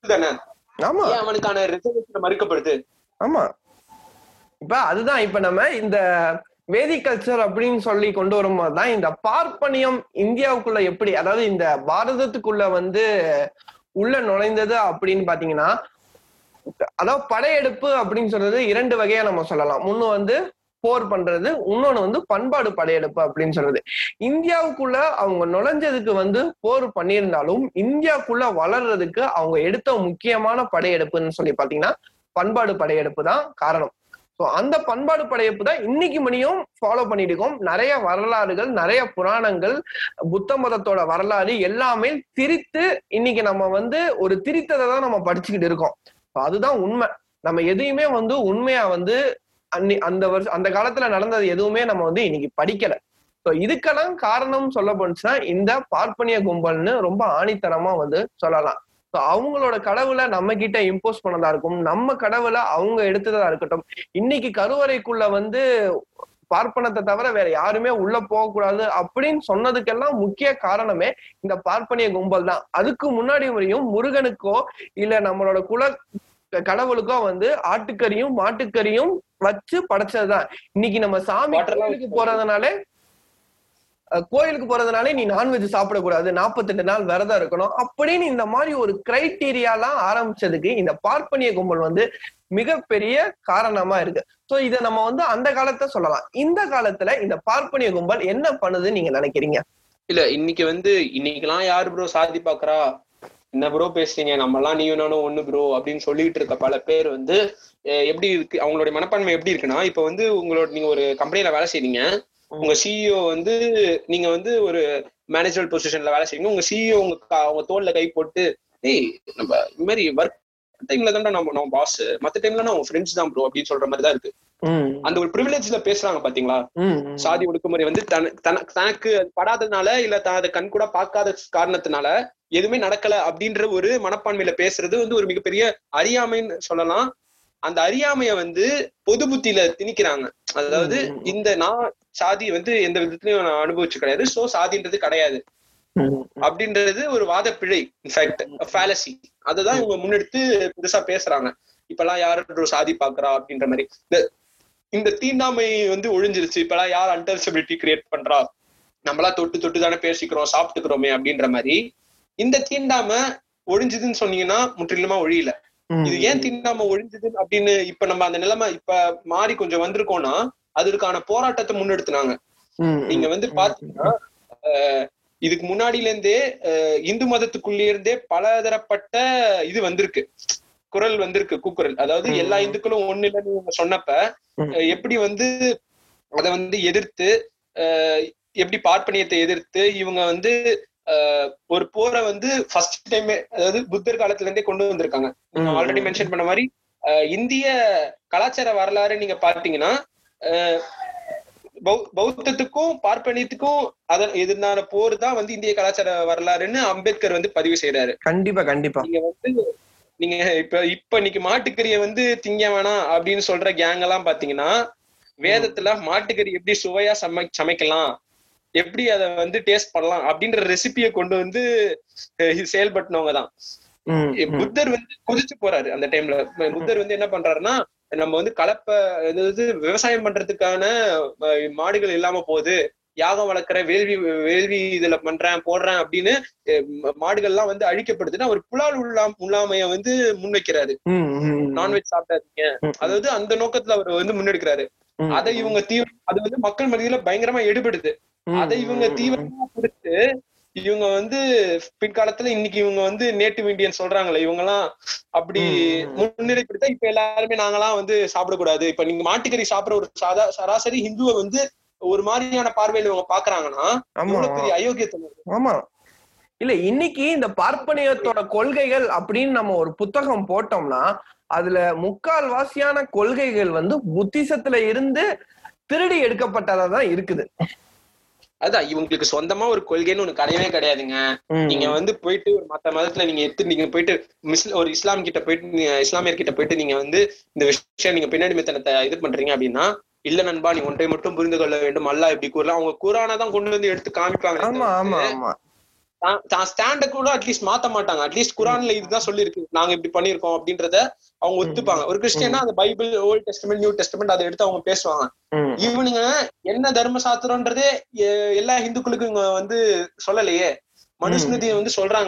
தானே? அவனுக்கான ரிசர்வேஷன் மறுக்கப்படுது? ஆமா. இப்ப அதுதான் இப்ப நம்ம இந்த வேதி கல்ச்சர் அப்படின்னு சொல்லி கொண்டு வரும்போது தான் இந்த பார்ப்பனியம் இந்தியாவுக்குள்ள எப்படி அதாவது இந்த பாரதத்துக்குள்ள வந்து உள்ள நுழைந்தது அப்படின்னு பாத்தீங்கன்னா அதாவது படையெடுப்பு அப்படின்னு சொல்றது இரண்டு வகையா நம்ம சொல்லலாம். ஒண்ணு வந்து போர் பண்றது இன்னொன்னு வந்து பண்பாடு படையெடுப்பு அப்படின்னு சொல்றது. இந்தியாவுக்குள்ள அவங்க நுழைஞ்சதுக்கு வந்து போர் பண்ணியிருந்தாலும் இந்தியாவுக்குள்ள வளர்றதுக்கு அவங்க எடுத்த முக்கியமான படையெடுப்புன்னு சொல்லி பாத்தீங்கன்னா பண்பாடு படையெடுப்பு தான் காரணம். ஸோ அந்த பண்பாடு படையப்பு தான் இன்னைக்கு மணியும் ஃபாலோ பண்ணிட்டு இருக்கோம். நிறைய வரலாறுகள் நிறைய புராணங்கள் புத்த மதத்தோட வரலாறு எல்லாமே திரித்து இன்னைக்கு நம்ம வந்து ஒரு திரித்ததை தான் நம்ம படிச்சுக்கிட்டு இருக்கோம். அதுதான் உண்மை. நம்ம எதையுமே வந்து உண்மையா வந்து அன்னி அந்த வருஷம் அந்த காலத்துல நடந்தது எதுவுமே நம்ம வந்து இன்னைக்கு படிக்கல. ஸோ இதுக்கெல்லாம் காரணம் சொல்ல போனுச்சுன்னா இந்த பார்ப்பனிய கும்பல்னு ரொம்ப ஆணித்தனமா வந்து சொல்லலாம். ஸோ அவங்களோட கடவுளை நம்ம கிட்ட இம்போஸ் பண்ணதா இருக்கும். நம்ம கடவுளை அவங்க எடுத்ததா இருக்கட்டும். இன்னைக்கு கருவறைக்குள்ள வந்து பார்ப்பனத்தை தவிர வேற யாருமே உள்ள போகக்கூடாது அப்படின்னு சொன்னதுக்கெல்லாம் முக்கிய காரணமே இந்த பார்ப்பனிய கும்பல் தான். அதுக்கு முன்னாடி வரையும் முருகனுக்கோ இல்ல நம்மளோட குல கடவுளுக்கோ வந்து ஆட்டுக்கறியும் மாட்டுக்கறியும் வச்சு படைச்சதுதான். இன்னைக்கு நம்ம சாமி போறதுனாலே கோயிலுக்கு போறதுனாலே நீ நான்வெஜ் சாப்பிடக்கூடாது. நாற்பத்தெட்டு நாள் விரதம் இருக்கணும். அப்படின்னு இந்த மாதிரி ஒரு கிரைட்டீரியாலாம் ஆரம்பிச்சதுக்கு இந்த பார்ப்பனிய கும்பல் வந்து மிகப்பெரிய காரணமா இருக்கு. சோ இதை நம்ம வந்து அந்த காலத்தை சொல்லலாம். இந்த காலத்துல இந்த பார்ப்பனிய கும்பல் என்ன பண்ணுதுன்னு நீங்க நினைக்கிறீங்க? இல்ல இன்னைக்கு வந்து இன்னைக்கெல்லாம் யாரு ப்ரோ சாதி பாக்குறா? என்ன ப்ரோ பேசுறீங்க? நம்ம எல்லாம் நீ நானும் ஒண்ணு ப்ரோ அப்படின்னு சொல்லிட்டு இருக்க பல பேர் வந்து அஹ், எப்படி இருக்கு? அவங்களுடைய மனப்பான்மை எப்படி இருக்குன்னா இப்ப வந்து உங்களோட நீங்க ஒரு கம்பெனில வேலை செய்றீங்க. உங்க சிஇஓ வந்து நீங்க வந்து ஒரு மேனேஜரல் பொசிஷன்ல வேலை செய்றீங்க உங்க சிஇஓ உங்க கா- அவங்க தோல்ல கை போட்டு ஏய் நம்ம இந்த மாதிரி ஒர்க் டைம்ல தான் நம்ம நம்ம பாஸ் மத்த டைம்ல நம்ம ஃப்ரெண்ட்ஸ் தான் ப்ரோ அப்படின்னு சொல்ற மாதிரி தான் இருக்கு அந்த ஒரு ப்ரிவிலேஜ்ல பேசுறாங்க பாத்தீங்களா. சாதி ஒடுக்குமுறை வந்து தன- தன- தனக்கு படாததுனால இல்ல தான் அதை கண் கூட பார்க்காத காரணத்தினால எதுவுமே நடக்கல அப்படின்ற ஒரு மனப்பான்மையில பேசுறது வந்து ஒரு மிகப்பெரிய அறியாமைன்னு சொல்லலாம். அந்த அறியாமைய வந்து பொது புத்தியில திணிக்கிறாங்க. அதாவது. இந்த நான் சாதி வந்து எந்த விதத்துலயும் நான் அனுபவிச்சு கிடையாது. சோ சாதின்றது கிடையாது. அப்படின்றது ஒரு வாத பிழை இன்ஃபேக்ட் ஃபேலசி அததான் இவங்க முன்னெடுத்து பெருசா பேசுறாங்க. இப்பெல்லாம் யார் ஒரு சாதி பாக்குறா அப்படின்ற மாதிரி. இந்த தீண்டாமை வந்து ஒழிஞ்சிருச்சு. இப்பெல்லாம் யார் அன்டச்சபிலிட்டி கிரியேட் பண்றா? நம்மளா தொட்டு தொட்டு தானே பேசிக்கிறோம் சாப்பிட்டுக்கிறோமே அப்படின்ற மாதிரி. இந்த தீண்டாம ஒழிஞ்சுதுன்னு சொன்னீங்கன்னா முற்றிலுமா ஒழியல. இது ஏன் தீண்டாம ஒழிஞ்சுது அப்படின்னு இப்ப நம்ம அந்த நிலைமை இப்ப மாறி கொஞ்சம் வந்திருக்கோம்னா அதற்கான போராட்டத்தை முன்னெடுத்துனாங்க. நீங்க வந்து பாத்தீங்கன்னா இதுக்கு முன்னாடில இருந்தே இந்து மதத்துக்குள்ளே இருந்தே பலதரப்பட்ட இது வந்திருக்கு குரல் வந்திருக்கு கூக்குரல் அதாவது. எல்லா இந்துக்களும் ஒண்ணு இல்லைன்னு சொன்னப்ப எப்படி வந்து அத வந்து எதிர்த்து எப்படி பார்ப்பனியத்தை எதிர்த்து இவங்க வந்து ஒரு போரை வந்து ஃபர்ஸ்ட் டைம் அதாவது புத்தர் காலத்துல இருந்தே கொண்டு வந்திருக்காங்க ஆல்ரெடி. மென்ஷன் பண்ண மாதிரி இந்திய கலாச்சார வரலாறு நீங்க பார்த்தீங்கன்னா அஹ், பௌ- பௌத்தத்துக்கும் பார்ப்பனியத்துக்கும் அதன் எதிரான போர் தான் வந்து இந்திய கலாச்சார வரலாறுன்னு அம்பேத்கர் வந்து பதிவு செய்யறாரு கண்டிப்பா கண்டிப்பா. நீங்க வந்து நீங்க இப்ப இப்ப இன்னைக்கு மாட்டுக்கறிய வந்து திங்க வேணாம் அப்படின்னு சொல்ற கேங் எல்லாம் பாத்தீங்கன்னா வேதத்துல மாட்டுக்கறி எப்படி சுவையா சமை சமைக்கலாம் எப்படி அதை வந்து டேஸ்ட் பண்ணலாம் அப்படின்ற ரெசிபியை கொண்டு வந்து அஹ், செயல்படுத்தினவங்க தான். புத்தர் வந்து குதிச்சு போறாரு அந்த டைம்ல புத்தர் வந்து என்ன பண்றாருன்னா நம்ம வந்து கலப்பை அதாவது விவசாயம் பண்றதுக்கான மாடுகள் இல்லாம போகுது. யாகம் வளர்க்குற வேள்வி வேள்வி இதுல பண்றேன் போடுறேன் அப்படின்னு அஹ், ம- மாடுகள்லாம் வந்து அழிக்கப்படுதுன்னா அவர் புலால் உள்ளாம் உள்ளாமைய வந்து முன்வைக்கிறாரு. நான்வெஜ் சாப்பிடாதீங்க. அதாவது அந்த நோக்கத்துல அவர் வந்து முன்னெடுக்கிறாரு. அதை இவங்க தீவிரம் அது வந்து மக்கள் மத்தியில பயங்கரமா எடுபடுது. அதை இவங்க தீவிரமா கொடுத்து இவங்க வந்து பிற்காலத்துல இன்னைக்கு இவங்க வந்து நேட்டிவ் இந்தியன் சொல்றாங்களே இவங்க எல்லாம் அப்படி. முன்னிலைப்படுத்தா இப்ப எல்லாருமே நாங்கெல்லாம் வந்து சாப்பிடக்கூடாது. இப்ப நீங்க மாட்டுக்கறி சாப்பிடுற ஒரு சாதா சராசரி ஹிந்துவை வந்து ஒரு மாதிரியான பார்வையில இவங்க பாக்குறாங்கன்னா பெரிய அயோக்கியத்தனம் ஆமா. இல்ல இன்னைக்கு இந்த பார்ப்பனியத்தோட கொள்கைகள் அப்படின்னு நம்ம ஒரு புத்தகம் போட்டோம்னா அதுல முக்கால் வாசியான கொள்கைகள் வந்து புத்திசத்துல இருந்து திருடி எடுக்கப்பட்டதா தான் இருக்குது. அதான் இவங்களுக்கு சொந்தமா ஒரு கொள்கைன்னு ஒண்ணு கிடையவே கிடையாதுங்க. நீங்க வந்து போயிட்டு ஒரு மத்த மதத்துல நீங்க எடுத்து நீங்க போயிட்டு மிஸ் ஒரு இஸ்லாம் கிட்ட போயிட்டு நீங்க இஸ்லாமியர் கிட்ட போயிட்டு நீங்க வந்து இந்த விஷயம் நீங்க பின்னாடி மெத்தனத்தை இது பண்றீங்க அப்படின்னா இல்ல நண்பா நீ ஒன்றை மட்டும் புரிந்து கொள்ள வேண்டும். அல்லாஹ் இப்படி கூறலாம் அவங்க குரானை தான் கொண்டு வந்து எடுத்து காமிப்பாங்க. ஆமா ஆமா ஆமா. தான் ஸ்டாண்ட கூட அட்லீஸ்ட் மாத்த மாட்டாங்க. அட்லீஸ்ட் குரான்ல இதுதான் சொல்லியிருக்கு. நாங்க இப்படி பண்ணிருக்கோம் அப்படின்றத அவங்க ஒத்துப்பாங்க. ஒரு கிறிஸ்டியனா அந்த Bible old testament new testament அதை எடுத்து அவங்க பேசுவாங்க. இவனுங்க என்ன தர்ம சாஸ்திரம்ன்றதே எ- எல்லா இந்துக்களுக்கும் இவங்க வந்து சொல்லலையே. மனுஸ்மிருதியை வந்து சொல்றாங்க.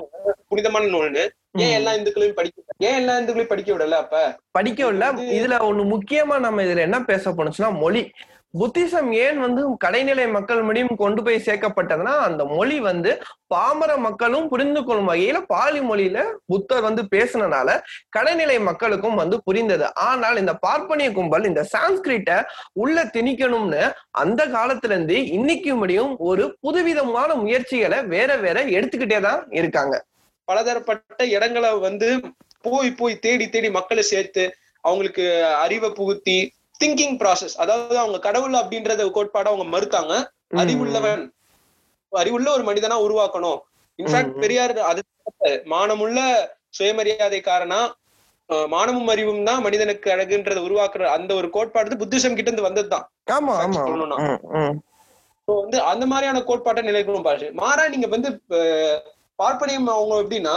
புனிதமான நூல்னு. ஏன் எல்லா இந்துக்களையும் படிக்க ஏன் எல்லா இந்துக்களையும் படிக்க விடல அப்ப? படிக்கவில்லை இதுல ஒண்ணு முக்கியமா நம்ம இதுல என்ன பேச போனோம்னா மொழி. புத்திசம் ஏன் வந்து கடைநிலை மக்கள் முடியும் கொண்டு போய் சேர்க்கப்பட்டதுன்னா அந்த மொழி வந்து பாமர மக்களும் புரிந்து கொள்ளும் வகையில பாலி மொழியில புத்தர் வந்து பேசுனனால கடைநிலை மக்களுக்கும் வந்து புரிந்தது. ஆனால் இந்த பார்ப்பனிய கும்பல் இந்த சான்ஸ்கிரிட்ட உள்ள திணிக்கணும்னு அந்த காலத்துல இருந்து இன்னைக்கு முடியும் ஒரு புதுவிதமான முயற்சிகளை வேற வேற எடுத்துக்கிட்டே தான் இருக்காங்க. பலதரப்பட்ட இடங்களை வந்து போய் போய் தேடி தேடி மக்களை சேர்த்து அவங்களுக்கு அறிவை புகுத்தி திங்கிங் ப்ராசஸ் அதாவது அவங்க கடவுள் அப்படின்றத கோட்பாட அவங்க மறுத்தாங்க அறிவுள்ளவன் அறிவுள்ள ஒரு மனிதனா உருவாக்கணும் இன்ஃபேக்ட். பெரியார் அது. மானமுள்ள சுயமரியாதைக்காரனா அஹ், மானமும் அறிவும் தான் மனிதனுக்கு அழகுன்றதை உருவாக்குற அந்த ஒரு கோட்பாடு புத்திசம் கிட்ட இருந்து வந்ததுதான் ஆமா ஆமா சொல்லணும்னா. ம், ம். So வந்து அந்த மாதிரியான கோட்பாட்டை நிலைக்கணும் பாரு மாறா நீங்க வந்து பார்ப்பனியம் அவங்க எப்படின்னா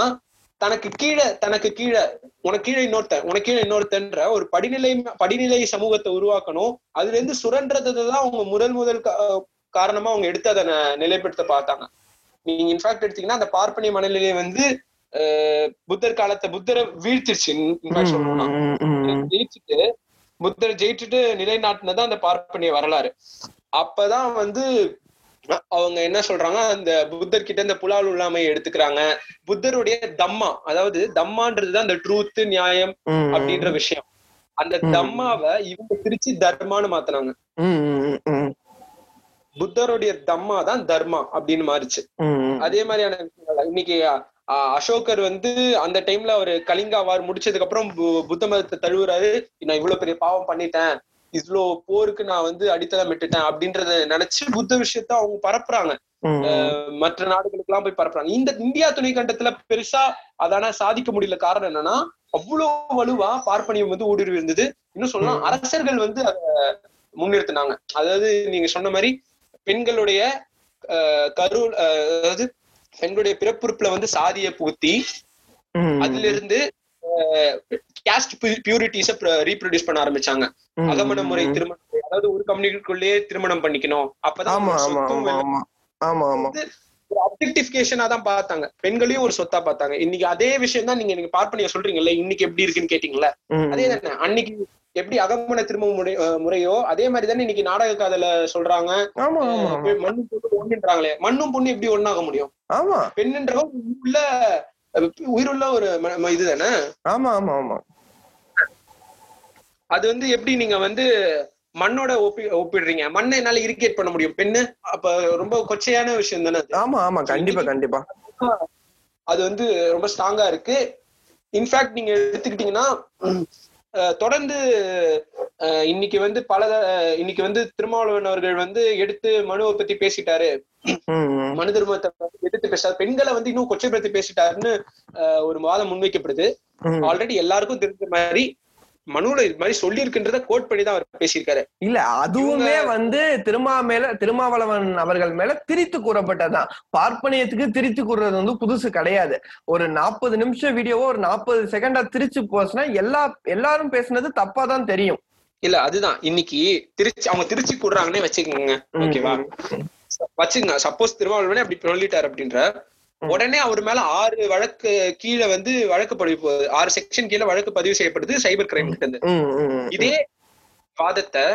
தனக்கு கீழே தனக்கு கீழே உனக்கு கீழே இன்னொருத்தன் உனக்கு கீழே இன்னொருத்தன்ற ஒரு படிநிலை படிநிலை சமூகத்தை உருவாக்கணும். அதுல இருந்து சுரன்றதுதான் அவங்க முதல் முதல் காரணமா அவங்க எடுத்து அதை ந- நிலைப்படுத்த பார்த்தாங்க. நீங்க இன்ஃபேக்ட் எடுத்தீங்கன்னா அந்த பார்ப்பனிய மனநிலையை வந்து புத்தர் காலத்தை புத்தரை வீழ்த்திருச்சு. ஜெயிச்சுட்டு புத்தர் ஜெயிச்சுட்டு நிலைநாட்டினது அந்த பார்ப்பனிய வரலாறு. அப்பதான் வந்து அவங்க என்ன சொல்றாங்க அந்த புத்தர் கிட்ட இந்த புலால் உள்ளாமையை எடுத்துக்கிறாங்க. புத்தருடைய தம்மா அதாவது தம்மான்றதுதான் அந்த ட்ரூத் நியாயம் அப்படின்ற விஷயம். அந்த. தம்மாவை இவங்க பிரிச்சு தர்மான்னு மாத்தினாங்க புத்தருடைய தம்மா தான் தர்மா அப்படின்னு மாறிச்சு. அதே மாதிரியான விஷயங்கள். இன்னைக்கு அசோகர் வந்து அந்த டைம்ல அவரு கலிங்கா வார் முடிச்சதுக்கு அப்புறம் புத்த மதத்தை தழுவுறாரு. நான் இவ்வளவு பெரிய பாவம் பண்ணிட்டேன். இவ்வளோ போருக்கு நான் வந்து அடித்தளம் விட்டுட்டேன் அப்படின்றத நினைச்சு புத்த விஷயத்த அவங்க பரப்புறாங்க. மற்ற நாடுகளுக்கு எல்லாம் போய் பரப்புறாங்க. இந்த இந்தியா துணை கண்டத்துல பெருசா அதான சாதிக்க முடியல காரணம் என்னன்னா அவ்வளவு வலுவா பார்ப்பனியம் வந்து ஊடுருவி இருந்தது. இன்னும் சொல்லலாம். அரசர்கள் வந்து அதை முன்னிறுத்தினாங்க. அதாவது நீங்க சொன்ன மாதிரி பெண்களுடைய கரு அதாவது பெண்களுடைய பிறப்புறுப்புல வந்து சாதியை புகுத்தி அதுல இருந்து கேஸ்ட் பியூரிட்டிஸ ரீப்ரொடியூஸ் பண்ண ஆரம்பிச்சாங்க. அகமண முறை. திருமணம். அதாவது ஒரு கம்யூனிட்டிக்குள்ளேயே திருமணம் பண்ணிக்கணும். அப்பதான் ஒரு அப்ஜெக்டிபிகேஷனா தான் பார்த்தாங்க. பெண்களையும் ஒரு சொத்தா பார்த்தாங்க. இன்னைக்கு அதே விஷயம் தான் நீங்க நீங்க பார்ப்பனிய சொல்றீங்கல்ல இன்னைக்கு எப்படி இருக்குன்னு கேட்டீங்கல்ல? ம், அதே தானே. அன்னைக்கு எப்படி அகமண திரும்ப முறையோ அதே மாதிரி தானே இன்னைக்கு நாடக காதல சொல்றாங்க. மண்ணும் பொண்ணு ஒண்ணுன்றாங்களே. மண்ணும் பொண்ணு எப்படி ஒண்ணாக முடியும்? பெண்ணுன்றவங்க உள்ள உயிருள்ள ஒரு இதுதானே? ஆமா ஆமா ஆமா. அது வந்து எப்படி நீங்க வந்து மண்ணோட ஒப்பி ஒப்பிடுறீங்க? மண்ணை என்னால இரிகேட் பண்ண முடியும். பெண்ணு அப்ப ரொம்ப கொச்சையான விஷயம் தானே ஆமா ஆமா கண்டிப்பா கண்டிப்பா. அது வந்து ரொம்ப ஸ்ட்ராங்கா இருக்கு. இன்ஃபேக்ட் நீங்க எடுத்துக்கிட்டீங்கன்னா தொடர்ந்து இன்னைக்கு வந்து பல இன்னைக்கு வந்து திருமாவளவன் அவர்கள் வந்து எடுத்து மனுவை பத்தி பேசிட்டாரு. மனு தர்மத்தை வந்து எடுத்து பேசாரு பெண்களை வந்து இன்னும் கொச்சைப்படுத்தி பேசிட்டாருன்னு அஹ், ஒரு வாதம் முன்வைக்கப்படுது. ஆல்ரெடி எல்லாருக்கும் தெரிஞ்ச மாதிரி மனுல இது மாதிரி சொல்லி இருக்கின்றத கோட் பண்ணி தான் அவர் பேசியிருக்காரு. இல்ல அதுவுமே வந்து திருமா மேல திருமாவளவன் அவர்கள் மேல திரித்து கூறப்பட்டதுதான். பார்ப்பனியத்துக்கு திரித்து கூறுறது வந்து புதுசு கிடையாது. ஒரு நாற்பது நிமிஷம் வீடியோவோ ஒரு நாற்பது செகண்டா திரிச்சு போச்சுன்னா எல்லா எல்லாரும் பேசுனது தப்பா தான் தெரியும். இல்ல அதுதான். இன்னைக்கு திருச்சி அவங்க திருச்சி கூடுறாங்கன்னே வச்சுக்கோங்க. ஓகேவா வச்சுங்க சப்போஸ் திருமாவளவனே அப்படி சொல்லிட்டாரு அப்படின்ற உடனே அவர் மேல ஆறு வழக்கு கீழே வந்து வழக்கு பதிவு ஆறு செக்ஷன் கீழே வழக்கு பதிவு செய்யப்படுது சைபர் கிரைம் இருந்து. இதே வாதத்தை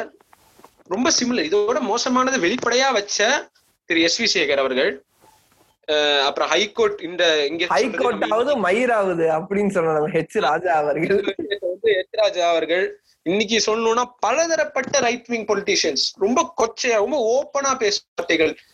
ரொம்ப சிமிலர் இதோட மோசமானது வெளிப்படையா வச்ச திரு எஸ் வி சேகர் அவர்கள் அப்புறம் ஹைகோர்ட் இந்த இங்க ஹைகோர்ட்டாவது மயிராவது அப்படின்னு நம்ம ஹெச் ராஜா அவர்கள் வந்து எத்ராஜா அவர்கள் இன்னைக்கு சொல்லணும்னா பலதரப்பட்ட ரைட் விங் பொலிட்டிஷியன்ஸ் ரொம்ப கொச்சையா ரொம்ப ஓப்பனா பேசுற வார்த்தைகள் ஆமா. அஹ்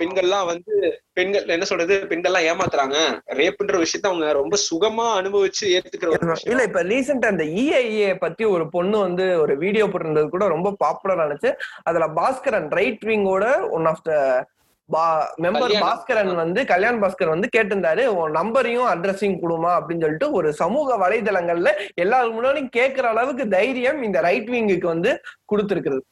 பெண்கள்லாம் வந்து பெண்கள் என்ன சொல்றது பெண்கள்லாம் ஏமாத்துறாங்க ரேப்ன்ற விஷயத்த அவங்க ரொம்ப சுகமா அனுபவிச்சு ஏத்துக்கிற. இல்ல இப்ப ரீசெண்டா இந்த இஐஏ பத்தி ஒரு பொண்ணு வந்து ஒரு வீடியோ போட்டிருந்தது கூட ரொம்ப பாப்புலர் ஆனிச்சு அதுல Baskaran right விங்கோட one of the member. Baskaran வந்து கல்யாண் பாஸ்கர் வந்து கேட்டிருந்தாரு உன் நம்பரையும் அட்ரஸையும் கொடுமா அப்படின்னு சொல்லிட்டு ஒரு சமூக வலைதளங்கள்ல எல்லாரும் முன்னாடியும் கேட்கிற அளவுக்கு தைரியம் இந்த ரைட் விங்குக்கு வந்து கொடுத்திருக்கிறது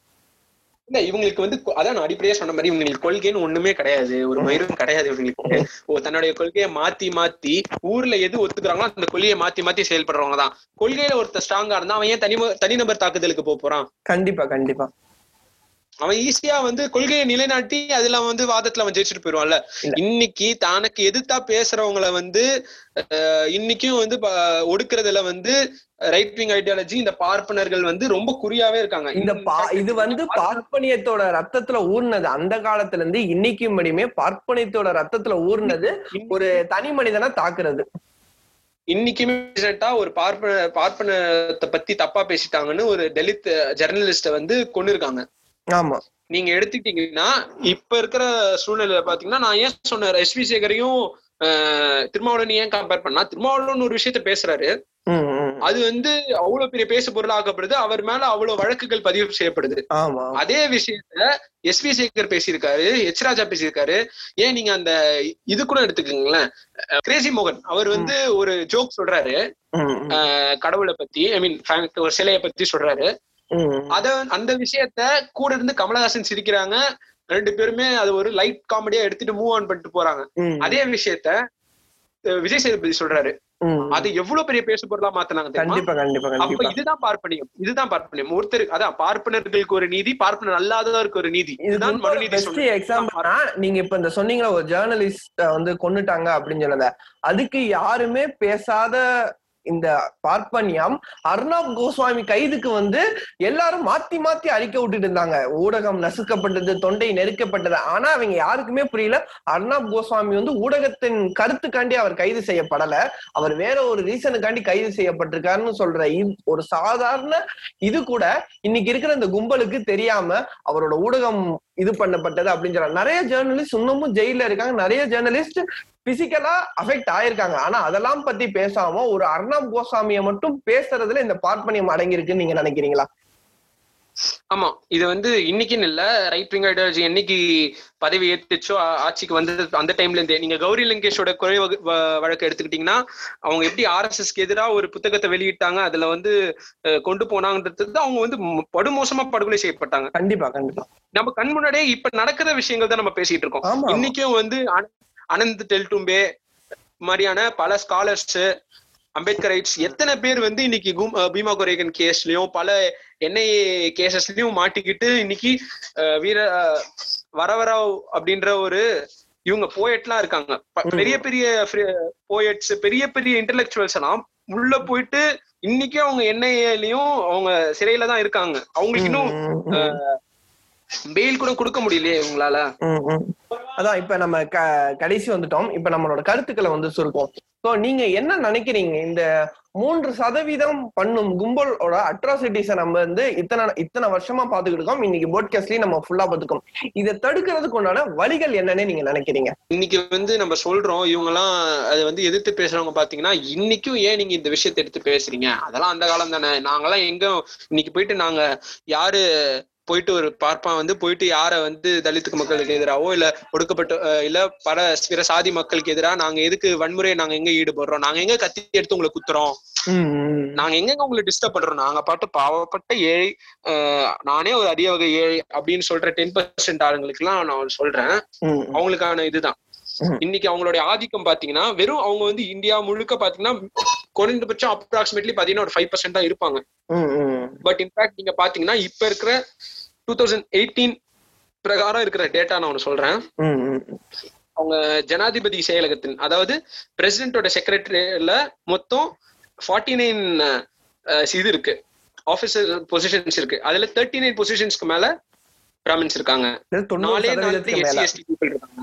இல்ல இவங்களுக்கு வந்து அதான் நான் அடிப்படையா சொன்ன மாதிரி இவங்களுக்கு கொள்கைன்னு ஒண்ணுமே கிடையாது. ஒரு மயிரும் கிடையாது இவங்களுக்கு. தன்னுடைய கொள்கையை மாத்தி மாத்தி ஊர்ல எது ஒத்துக்குறாங்களோ அந்த கொள்கையை மாத்தி மாத்தி செயல்படுறவங்க தான். கொள்கையில ஒருத்தர் ஸ்ட்ராங்கா இருந்தா அவன் ஏன் தனி தனிநபர் தாக்குதலுக்கு போறான்? கண்டிப்பா கண்டிப்பா. அவன் ஈஸியா வந்து கொள்கையை நிலைநாட்டி அதுல வந்து வாதத்துல அவன் ஜெயிச்சுட்டு போயிடுவான்ல. இன்னைக்கு தனக்கு எதிர்த்தா பேசுறவங்கள வந்து இன்னைக்கும் வந்து ஒடுக்குறதுல வந்து ரைட் விங் ஐடியாலஜி இந்த பார்ப்பனர்கள் வந்து ரொம்ப குறியாவே இருக்காங்க. இந்த இது வந்து பார்ப்பனியத்தோட ரத்தத்துல ஊர்னது அந்த காலத்துல இருந்து இன்னைக்கும் படியுமே பார்ப்பனியத்தோட ரத்தத்துல ஊர்னது ஒரு தனி மனிதனை தாக்குறது. இன்னைக்குமே ஒரு பார்ப்பன பார்ப்பனத்தை பத்தி தப்பா பேசிட்டாங்கன்னு ஒரு தலித் ஜெர்னலிஸ்ட வந்து கொண்டு இருக்காங்க ஆமா. நீங்க எடுத்துக்கிட்டீங்கன்னா இப்ப இருக்கிற சூழ்நிலையில பாத்தீங்கன்னா நான் ஏன் சொன்னேன் எஸ் வி சேகரையும் திருமாவளவன் ஏன் கம்பேர் பண்ணா திருமாவளவன் ஒரு விஷயத்த பேசுறாரு. அது வந்து அவ்வளவு பெரிய பேசு பொருளாக்கப்படுது அவர் மேல அவ்வளவு வழக்குகள் பதிவு செய்யப்படுது. அதே விஷயத்த எஸ் வி சேகர் பேசியிருக்காரு எச் ராஜா பேசியிருக்காரு. ஏன் நீங்க அந்த இது கூட எடுத்துக்கோங்களேன் கிரேசி மோகன் அவர் வந்து ஒரு ஜோக் சொல்றாரு. கடவுளை பத்தி ஐ மீன் ஒரு சிலையை பத்தி சொல்றாரு. அத அந்த விஷயத்த கூட இருந்து கமலஹாசன் சிரிக்கிறாங்க. ரெண்டு பேருமே அது ஒரு லைட் காமெடியா எடுத்துட்டு மூவ் ஆன் பண்ணிட்டு போறாங்க. அதே விஷயத்த விஜய் சேதுபதி சொல்றாரு. அது எவ்வளவு பெரிய பேசு பொருளா மாத்தினாங்க கண்டிப்பா கண்டிப்பா அப்ப இதுதான் பார்ப்பனியம். இதுதான் பார்ப்பனியம். ஒருத்தர் அதான் பார்ப்பனர்களுக்கு ஒரு நீதி பார்ப்பனர் அல்லாதவருக்கு ஒரு நீதி. இதுதான் மனுநீதி. எக்ஸாம்பிள்னா நீங்க இப்ப இந்த சொன்னீங்களா ஒரு ஜேர்னலிஸ்ட் வந்து கொன்னுட்டாங்க அப்படின்னு சொன்னத அதுக்கு யாருமே பேசாத இந்த பார்ப்பனியம் அர்ணாப் கோஸ்வாமி கைதுக்கு வந்து எல்லாரும் மாத்தி மாத்தி அறிக்கை விட்டுட்டு இருந்தாங்க. ஊடகம் நசுக்கப்பட்டது தொண்டை நெருக்கப்பட்டது. ஆனா அவங்க யாருக்குமே புரியல. அர்ணாப் கோஸ்வாமி வந்து ஊடகத்தின் கருத்துக்காண்டி அவர் கைது செய்யப்படல. அவர் வேற ஒரு ரீசனுக்காண்டி கைது செய்யப்பட்டிருக்காருன்னு சொல்ற ஒரு சாதாரண இது கூட இன்னைக்கு இருக்கிற இந்த கும்பலுக்கு தெரியாம அவரோட ஊடகம் இது பண்ணப்பட்டது அப்படின்னு சொல்றாங்க. நிறைய ஜேர்னலிஸ்ட் இன்னமும் ஜெயில இருக்காங்க. நிறைய ஜேர்னலிஸ்ட் பிசிக்கலா அஃபெக்ட் ஆயிருக்காங்க. ஆனா அதெல்லாம் பத்தி பேசாம ஒரு அர்ணாப் கோசாமியை மட்டும் பேசுறதுல இந்த பார்ப்பனியம் அடங்கியிருக்குன்னு நீங்க நினைக்கிறீங்களா? ஆமா இது வந்து இன்னைக்குன்னு இல்ல ரைட் விங் ஐடியாலஜி என்னைக்கு பதவி ஏத்துச்சோ ஆட்சிக்கு வந்தது அந்த டைம்ல இருந்தே. நீங்க கௌரி லங்கேஷோட வ- வழக்கு எடுத்துக்கிட்டீங்கன்னா அவங்க எப்படி ஆர்எஸ்எஸ்க்கு எதிராக ஒரு புத்தகத்தை வெளியிட்டாங்க அதுல வந்து கொண்டு போனாங்கன்றது அவங்க வந்து படுமோசமா படுகொலை செய்யப்பட்டாங்க. கண்டிப்பா கண்டிப்பா. நம்ம கண் முன்னாடியே இப்ப நடக்கிற விஷயங்கள் தான் நம்ம பேசிட்டு இருக்கோம். இன்னைக்கும் வந்து அன- அனந்த் டெல்டும்பே மாதிரியான பல ஸ்காலர்ஸ் அம்பேத்கரைட்ஸ் எத்தனை பேர் வந்து இன்னைக்கு பீமா கொரேகன் கேஸ்லயும் பல என்ஐஏ கேசஸ்லயும் மாட்டிக்கிட்டு இன்னைக்கு வீர வரவராவ் அப்படின்ற ஒரு இவங்க போயட்லாம் இருக்காங்க. பெரிய பெரிய போயட்ஸ் பெரிய பெரிய இன்டெலெக்சுவல்ஸ் எல்லாம் உள்ள போயிட்டு இன்னைக்கும் அவங்க என்ஐஏலயும் அவங்க சிறையில தான் இருக்காங்க அவங்களுக்கு இன்னும். பெயில் கூட கொடுக்க முடியலையே இவங்களால. அதான் இப்ப நம்ம க கடைசி வந்துட்டோம். இப்ப நம்மளோட கருத்துக்களை வந்து சுருக்கும் சோ நீங்க என்ன நினைக்கிறீங்க? இந்த மூன்று சதவீதம் பண்ணும் கும்பலோட அட்ராசிட்டிஸ நம்ம வந்து இத்தனை இத்தனை வருஷமா பாத்துக்கிட்டு இருக்கோம். இன்னைக்கு போட்காஸ்ட்லயும் நம்ம ஃபுல்லா பாத்துக்கோம் இதை தடுக்கிறதுக்கு உண்டான வழிகள் என்னன்னு நீங்க நினைக்கிறீங்க? இன்னைக்கு வந்து நம்ம சொல்றோம் இவங்க எல்லாம் அதை வந்து எதிர்த்து பேசுறவங்க பாத்தீங்கன்னா இன்னைக்கும் ஏன் நீங்க இந்த விஷயத்தை எடுத்து பேசுறீங்க? அதெல்லாம் அந்த காலம் தானே நாங்கெல்லாம் எங்க இன்னைக்கு போயிட்டு நாங்க யாரு போயிட்டு ஒரு பார்ப்பான் வந்து போயிட்டு யார வந்து தலித்துக்கு மக்களுக்கு எதிராவோ இல்ல ஒடுக்கப்பட்ட இல்ல பல பிற சாதி மக்களுக்கு எதிராக நாங்க எதுக்கு வன்முறையை நாங்க எங்க ஈடுபடுறோம்? நாங்க எங்க கத்தி எடுத்து உங்களை குத்துறோம். நாங்க எங்கெங்க உங்களை டிஸ்டர்ப் பண்றோம்? நாங்க பாட்டு பாவப்பட்ட ஏழை நானே ஒரு அரிய வகை ஏழை அப்படின்னு சொல்ற டென் பர்சன்ட் ஆளுங்களுக்கு எல்லாம் நான் சொல்றேன். அவங்களுக்கான இதுதான். இன்னைக்கு அவங்களுடைய ஆதிக்கம் பாத்தீங்கன்னா வெறும் அவங்க வந்து இந்தியா முழுக்க பாத்தீங்கன்னா குறைந்தபட்சம் அப்ராக்சிமேட்லி பாத்தீங்கன்னா ஒரு ஃபைவ் பர்சன்ட் தான் இருப்பாங்க. பட் இன்ஃபேக்ட் நீங்க பாத்தீங்கன்னா இப்ப இருக்கிற டூ தௌசண்ட் எயிட்டீன் பிரகாரம் இருக்கிற டேட்டா நான் ஒன்று சொல்றேன். அவங்க ஜனாதிபதி செயலகத்தின் அதாவது பிரசிடென்டோட செக்ரட்டரியில மொத்தம் ஃபார்ட்டி நைன் இது இருக்கு. ஆபீசர் பொசிஷன்ஸ் இருக்கு. அதுல தேர்ட்டி நைன் பொசிஷன்ஸ்க்கு மேல பிராமின்ஸ் இருக்காங்க. நாலே நாலு எஸ்சி எஸ்டி பீப்புள் இருக்காங்க.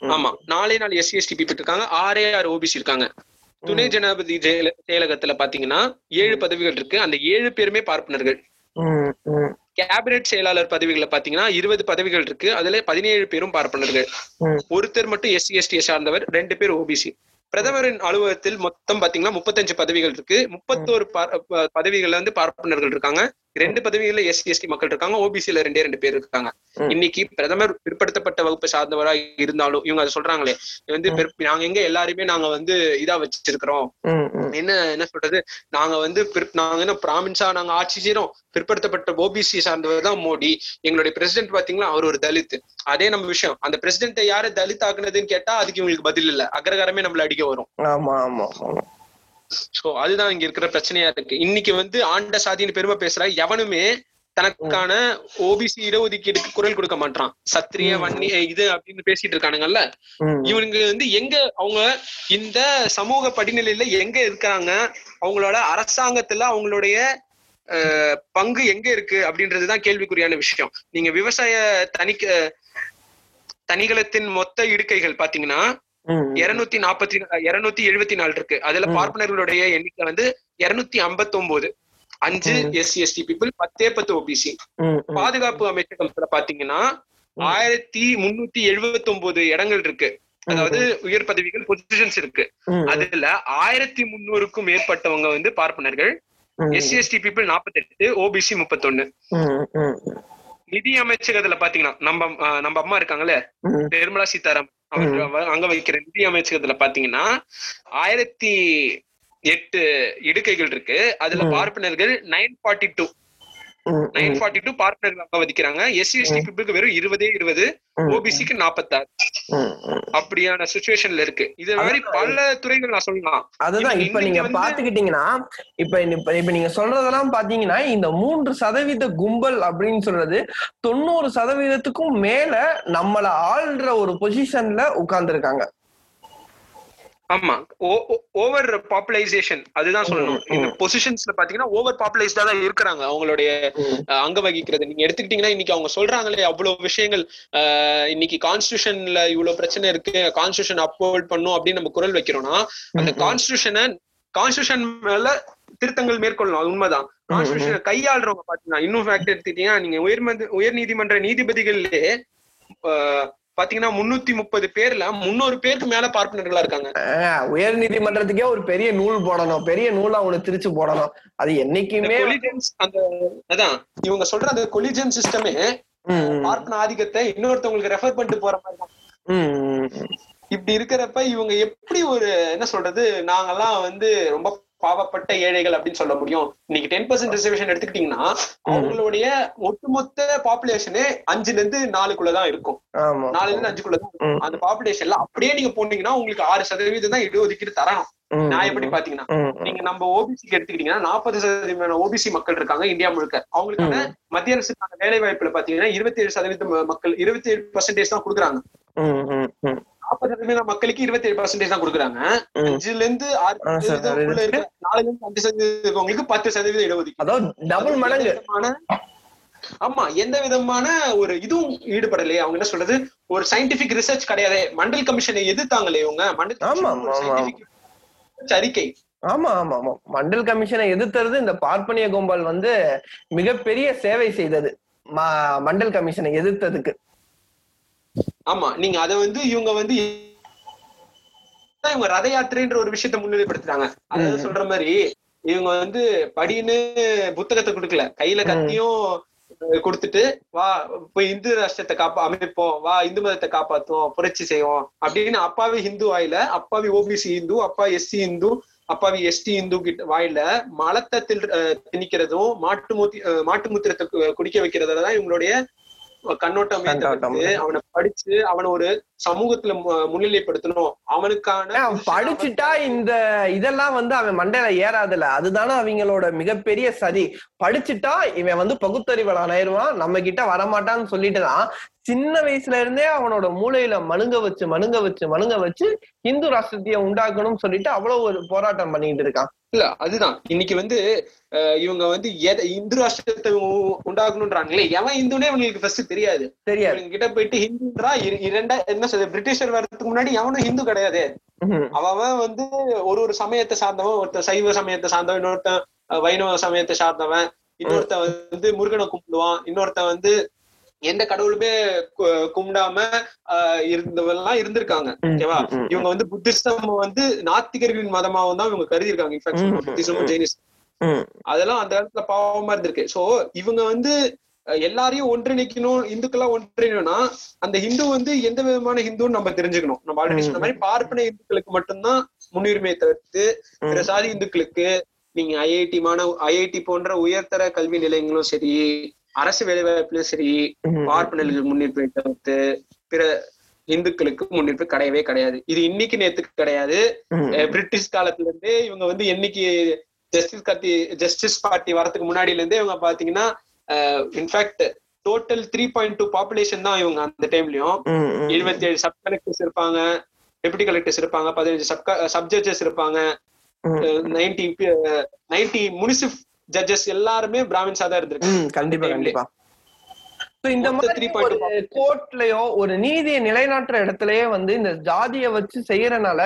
ஆமா. நாலே நாலு எஸ்சி எஸ்டி பீப்புள் இருக்காங்க. ஆறே ஆறு ஓபிசி இருக்காங்க. துணை ஜனாதிபதி ஜெயல- செயலகத்துல பாத்தீங்கன்னா ஏழு பதவிகள் இருக்கு. அந்த ஏழு பேருமே பார்ப்பனர்கள். கேபினெட் செயலாளர் பதவிகளை பாத்தீங்கன்னா இருபது பதவிகள் இருக்கு. அதுல பதினேழு பேரும் பார்ப்பனர்கள். ஒருத்தர் மட்டும் எஸ்சி எஸ்டி சார்ந்தவர் ரெண்டு பேர் ஓபிசி. பிரதமரின் அலுவலகத்தில் மொத்தம் பாத்தீங்கன்னா முப்பத்தஞ்சு பதவிகள் இருக்கு. முப்பத்தோரு பதவிகள்ல வந்து பார்ப்பனர்கள் இருக்காங்க. ரெண்டு பதவிகள்ல எஸ்சி எஸ்டி மக்கள் இருக்காங்க. ஓபிசில ரெண்டே ரெண்டு பேர் இருக்காங்க. இன்னைக்கு பிரதமர் பிற்படுத்தப்பட்ட வகுப்பு சார்ந்தவரா இருந்தாலும் இவங்க அதை சொல்றாங்களே வந்து நாங்க எங்க எல்லாருமே நாங்க வந்து இதா வச்சிருக்கிறோம். என்ன என்ன சொல்றது? நாங்க வந்து நாங்க என்ன பிராமின்ஸா நாங்க ஆட்சி செய்யறோம் பிற்படுத்தப்பட்ட ஓபிசி சார்ந்தவர் தான் மோடி. எங்களுடைய பிரசிடென்ட் பாத்தீங்களா? அவர் ஒரு தலித் அதே நம்ம விஷயம். அந்த பிரசிடென்ட்டை யாரு தலித் ஆக்குனதுன்னு கேட்டா அதுக்கு இவங்களுக்கு பதில் இல்ல. அக்ரகாரமே நம்மள அடிக்க வரும். ஆமா ஆமா. சோ அதுதான் இங்க இருக்கிற பிரச்சனையா இருக்கு. இன்னைக்கு வந்து ஆண்ட சாதின்னு பெருமை பேசுற எவனுமே தனக்கான ஓபிசி இடஒதுக்கீடுக்கு குரல் கொடுக்க மாட்டான் சத்திரிய. வன்னி இது அப்படின்னு பேசிட்டு இருக்கானுங்கல்ல? இவனுங்க வந்து எங்க அவங்க இந்த சமூக படிநிலையில எங்க இருக்காங்க அவங்களோட அரசாங்கத்துல அவங்களுடைய பங்கு எங்க இருக்கு அப்படின்றதுதான் கேள்விக்குறியான விஷயம். நீங்க விவசாய தணிக்க தனிகளத்தின் மொத்த இடுக்கைகள் பாத்தீங்கன்னா இருநூத்தி நாற்பத்தி இருநூத்தி எழுபத்தி நாலு இருக்கு. அதுல. பார்ப்பனர்களுடைய எண்ணிக்கை வந்து இருநூத்தி ஐம்பத்தி ஒன்பது அஞ்சு. எஸ்சி எஸ்டி பீப்புள் பத்தே பத்து ஓபிசி. பாதுகாப்பு அமைச்சகத்துல பாத்தீங்கன்னா. ஆயிரத்தி முன்னூத்தி எழுபத்தி ஒன்பது இடங்கள் இருக்கு. அதாவது உயர் பதவிகள் பொசிஷன்ஸ் இருக்கு. அதுல ஆயிரத்தி முன்னூறுக்கும் மேற்பட்டவங்க வந்து பார்ப்பனர்கள். எஸ்சி எஸ்டி பீப்புள் நாற்பத்தெட்டு ஓபிசி முப்பத்தொன்னு. நிதி அமைச்சகத்துல பாத்தீங்கன்னா நம்ம நம்ம அம்மா இருக்காங்கல்ல நிர்மலா சீதாராமன். அவங்க அவ- அங்க வைக்கிற நிதி அமைச்சகத்துல பாத்தீங்கன்னா ஆயிரத்தி எட்டு இடுக்கைகள் இருக்கு அதுல. பார்ப்பனர்கள் nine forty two nine forty two பார்ப்பனர்கள் வதிக்கிறாங்க. எஸ்சி எஸ்டி பீப்புளுக்கு வெறும் இருபதே இருபது ஓபிசிக்கு நாற்பத்தாறு. அப்படியான சுச்சுவேஷன்ல இருக்கு. இது மாதிரி பல துறைகள் நான் சொல்லலாம். அதுதான் இப்ப நீங்க பாத்துக்கிட்டீங்கன்னா இப்ப இப்ப இப்ப நீங்க சொல்றதெல்லாம் பாத்தீங்கன்னா இந்த மூன்று சதவீத கும்பல் அப்படின்னு சொல்றது தொண்ணூறு சதவீதத்துக்கும் மேல நம்மள ஆள்ற ஒரு பொசிஷன்ல உட்கார்ந்துருக்காங்க. ஆமா. ஓவர் பாப்புலைசேஷன் அதுதான் சொல்லணும். இந்த. பொசிஷன்ஸ்ல பாத்தீங்கன்னா ஓவர் பாப்புலைஸ்டா தான் இருக்கிறாங்க. அவங்களுடைய அங்க வகிக்கிறது. நீங்க எடுத்துக்கிட்டீங்கன்னா இன்னைக்கு அவங்க சொல்றாங்களே அவ்வளவு விஷயங்கள் இன்னைக்கு கான்ஸ்டியூஷன்ல இவ்வளவு பிரச்சனை இருக்கு. கான்ஸ்டியூஷன் அப்ஹோல்ட் பண்ணும் அப்படின்னு நம்ம குரல் வைக்கிறோம்னா அந்த கான்ஸ்டியூஷனை கான்ஸ்டியூஷன் மேல திருத்தங்கள் மேற்கொள்ளணும். அது உண்மைதான். கான்ஸ்டியூஷனை கையாளுறவங்க பாத்தீங்கன்னா இன்னும் ஃபேக்ட் எடுத்துக்கிட்டீங்கன்னா நீங்க உயர்மந்த உயர் நீதிமன்ற நீதிபதிகள்லே அஹ், பாத்தீங்கன்னா முன்னூத்தி முப்பது பேர்ல முன்னூறு பேருக்கு மேல பார்ப்பனர்களா இருக்காங்க. உயர் நீதிமன்றத்துக்கே ஒரு பெரிய நூல் போடணும். பெரிய நூல் அவனுக்கு திரிச்சு போடணும். அது என்னைக்குமே அந்த அதான் இவங்க சொல்ற அந்த கொலிஜன் சிஸ்டமே பார்ப்பன ஆதிக்கத்தை இன்னொருத்தவங்களுக்கு ரெஃபர் பண்ணிட்டு போற மாதிரி. இப்படி இருக்கிறப்ப இவங்க எப்படி ஒரு என்ன சொல்றது நாங்கெல்லாம் வந்து ரொம்ப பாவப்பட்ட ஏழைகள் அப்படின்னு சொல்ல முடியும். இன்னைக்கு டென் பர்சன்ட் ரிசர்வேஷன் எடுத்துக்கிட்டீங்கன்னா அவங்களுடைய ஒட்டுமொத்த பாப்புலேஷனே அஞ்சுல இருந்து நாலுக்குள்ளதான் இருக்கும். நாலுல இருந்து அஞ்சுக்குள்ளதான். அந்த பாப்புலேஷன்ல அப்படியே நீங்க போனீங்கன்னா உங்களுக்கு ஆறு சதவீதம் தான் இடஒதுக்கீடு தரணும். நான் எப்படி பாத்தீங்கன்னா. நீங்க நம்ம ஓபிசிக்கு எடுத்துக்கிட்டீங்கன்னா நாற்பது சதவீதம் ஓபிசி மக்கள் இருக்காங்க இந்தியா முழுக்க. அவங்களுக்கான மத்திய அரசுக்கான வேலை வாய்ப்புல பாத்தீங்கன்னா இருபத்தி ஏழு சதவீதம் மக்கள் இருபத்தி ஏழு பர்சன்டேஜ் தான் கொடுக்குறாங்க. நாற்பது சதவீதம் மக்களுக்கு இருபத்தி ஏழு பர்சன்டேஜ் தான் கொடுக்குறாங்க. அஞ்சுல இருந்து ஆறு சதவீதம் நாலுல இருந்து அஞ்சு சதவீதம் இருக்கவங்களுக்கு பத்து சதவீதம் இடஒதுக்கீடு. அதாவது டபுள் மடங்கு. ஆமா எந்த விதமான ஒரு இதுவும் ஈடுபடலையே. அவங்க என்ன சொல்றது? ஒரு சயின்டிபிக் ரிசர்ச் கிடையாது. மண்டல் கமிஷனை எதிர்த்தாங்களே இவங்க. மண்டல் அறிக்கை. ஆமா ஆமா ஆமா. மண்டல் கமிஷனை எதிர்த்தது இந்த பார்ப்பனிய கும்பல் வந்து மிகப்பெரிய சேவை செய்தது. மண்டல் கமிஷனை எதிர்த்ததுக்கு. ஆமா நீங்க அத வந்து இவங்க வந்து இவங்க ரத யாத்திரைன்ற ஒரு விஷயத்த முன்னிலைப்படுத்துறாங்க. அதாவது. சொல்ற மாதிரி இவங்க வந்து படின்னு புத்தகத்தை கொடுக்கல. கையில. கத்தியும் கொடுத்துட்டு வா போய் இந்து ராஷ்டிரத்தை காப்பா அமைப்போம். வா இந்து மதத்தை காப்பாத்துவோம். புரட்சி செய்வோம். அப்படின்னு அப்பாவி ஹிந்து வாயில அப்பாவி ஓபிசி இந்து அப்பா எஸ்சி இந்து அப்பாவி எஸ்டி இந்து கிட்ட வாயில மலத்தை திணிக்கிறதும் மாட்டு மூத்தி மாட்டு மூத்திரத்தை குடிக்க வைக்கிறதுல தான் இவங்களுடைய கண்ணோட்டமே அவனை படிச்சு அவனை ஒரு சமூகத்துல முன்னிலைப்படுத்தணும். அவனுக்கான அவன் படிச்சுட்டா இந்த இதெல்லாம் வந்து அவன் மண்டையில ஏறாதுல அதுதானே அவங்களோட மிகப்பெரிய சதி. படிச்சுட்டா இவன் வந்து பகுத்தறிவலான் ஆயிருவான் நம்ம கிட்ட வரமாட்டான்னு சொல்லிட்டு தான் சின்ன வயசுல இருந்தே அவனோட மூளையில மணுங்க வச்சு மணுங்க வச்சு மணுங்க வச்சு இந்து ராஷ்டிரத்தைய உண்டாக்கணும்னு சொல்லிட்டு அவ்வளவு ஒரு போராட்டம் பண்ணிட்டு இருக்கான். இல்ல அதுதான். இன்னைக்கு வந்து இவங்க வந்து எதை இந்து ராஷ்டிரத்தை உ- உண்டாக்கணும்ன்றாங்களே எவன் இந்துனே இவங்களுக்கு ஃபர்ஸ்ட் தெரியாது. தெரியாது. இவங்க கிட்ட போயிட்டு ஹிந்துன்றா இர- இரண்டா என்ன சொல்றது பிரிட்டிஷர் வர்றதுக்கு முன்னாடி எவனும் ஹிந்து கிடையாது. அவன் வந்து ஒரு ஒரு சமயத்தை சார்ந்தவன் ஒருத்தன் சைவ சமயத்தை சார்ந்தவன் இன்னொருத்தன் வைணவ சமயத்தை சார்ந்தவன் இன்னொருத்தன் வந்து முருகனை கும்பிடுவான் இன்னொருத்தன் வந்து எந்த கடவுளுமே கும்பிடாம இருந்தவெல்லாம் இருந்திருக்காங்க. ஓகேவா. இவங்க வந்து புத்திசம் வந்து நாத்திகர்களின் மதமாவும் தான் இவங்க கருதி இருக்காங்க இன்ஃபேக்ட். அதெல்லாம் அந்த இடத்துல பாவமா இருந்திருக்கு. சோ இவங்க வந்து எல்லாரையும் ஒன்றிணைக்கணும் இந்துக்களா ஒன்றிணைக்கணும்னா அந்த ஹிந்து வந்து எந்த விதமான ஹிந்துன்னு நம்ம தெரிஞ்சுக்கணும். நம்ம ஆல்ரெடி சொன்ன மாதிரி பார்ப்பன இந்துக்களுக்கு மட்டும்தான் முன்னுரிமையை தவிர்த்து பிற. சாதி இந்துக்களுக்கு நீங்க ஐஐடி மாணவ ஐஐடி போன்ற உயர்தர கல்வி நிலையங்களும் சரி அரசு வேலைவாய்ப்புலயும் சரி. பார்ப்பனர்களுக்கு முன்னிற்பை தவிர்த்து பிற இந்துக்களுக்கு முன்னிற்பு கிடையவே கிடையாது இது இன்னைக்கு நேத்துக்கு கிடையாது பிரிட்டிஷ் காலத்துல இருந்தே இவங்க வந்து என்னைக்கு ஜஸ்டிஸ் கத்தி ஜஸ்டிஸ் பார்ட்டி வரதுக்கு முன்னாடில இருந்தே இவங்க பாத்தீங்கன்னா in fact total three point two population தான் இவங்க அந்த டைம்லயும். எழுபத்தி ஏழு சப் கலெக்டர்ஸ் இருப்பாங்க டெபுட்டி கலெக்டர்ஸ் இருப்பாங்க பதினஞ்சு சப் சப் ஜட்ஜஸ் இருப்பாங்க. நைன்டி நைன்டி முனிசிப் ஜட்ஜஸ் எல்லாருமே பிராமின்ஸா தான் இருந்திருக்கு ம், கண்டிப்பா கண்டிப்பா. So, இந்த மாதிரி 3.2 ஒரு கோர்ட்லயோ ஒரு நீதியை நிலைநாட்டுற இடத்துலயே வந்து இந்த ஜாதியை வச்சு செய்யறனால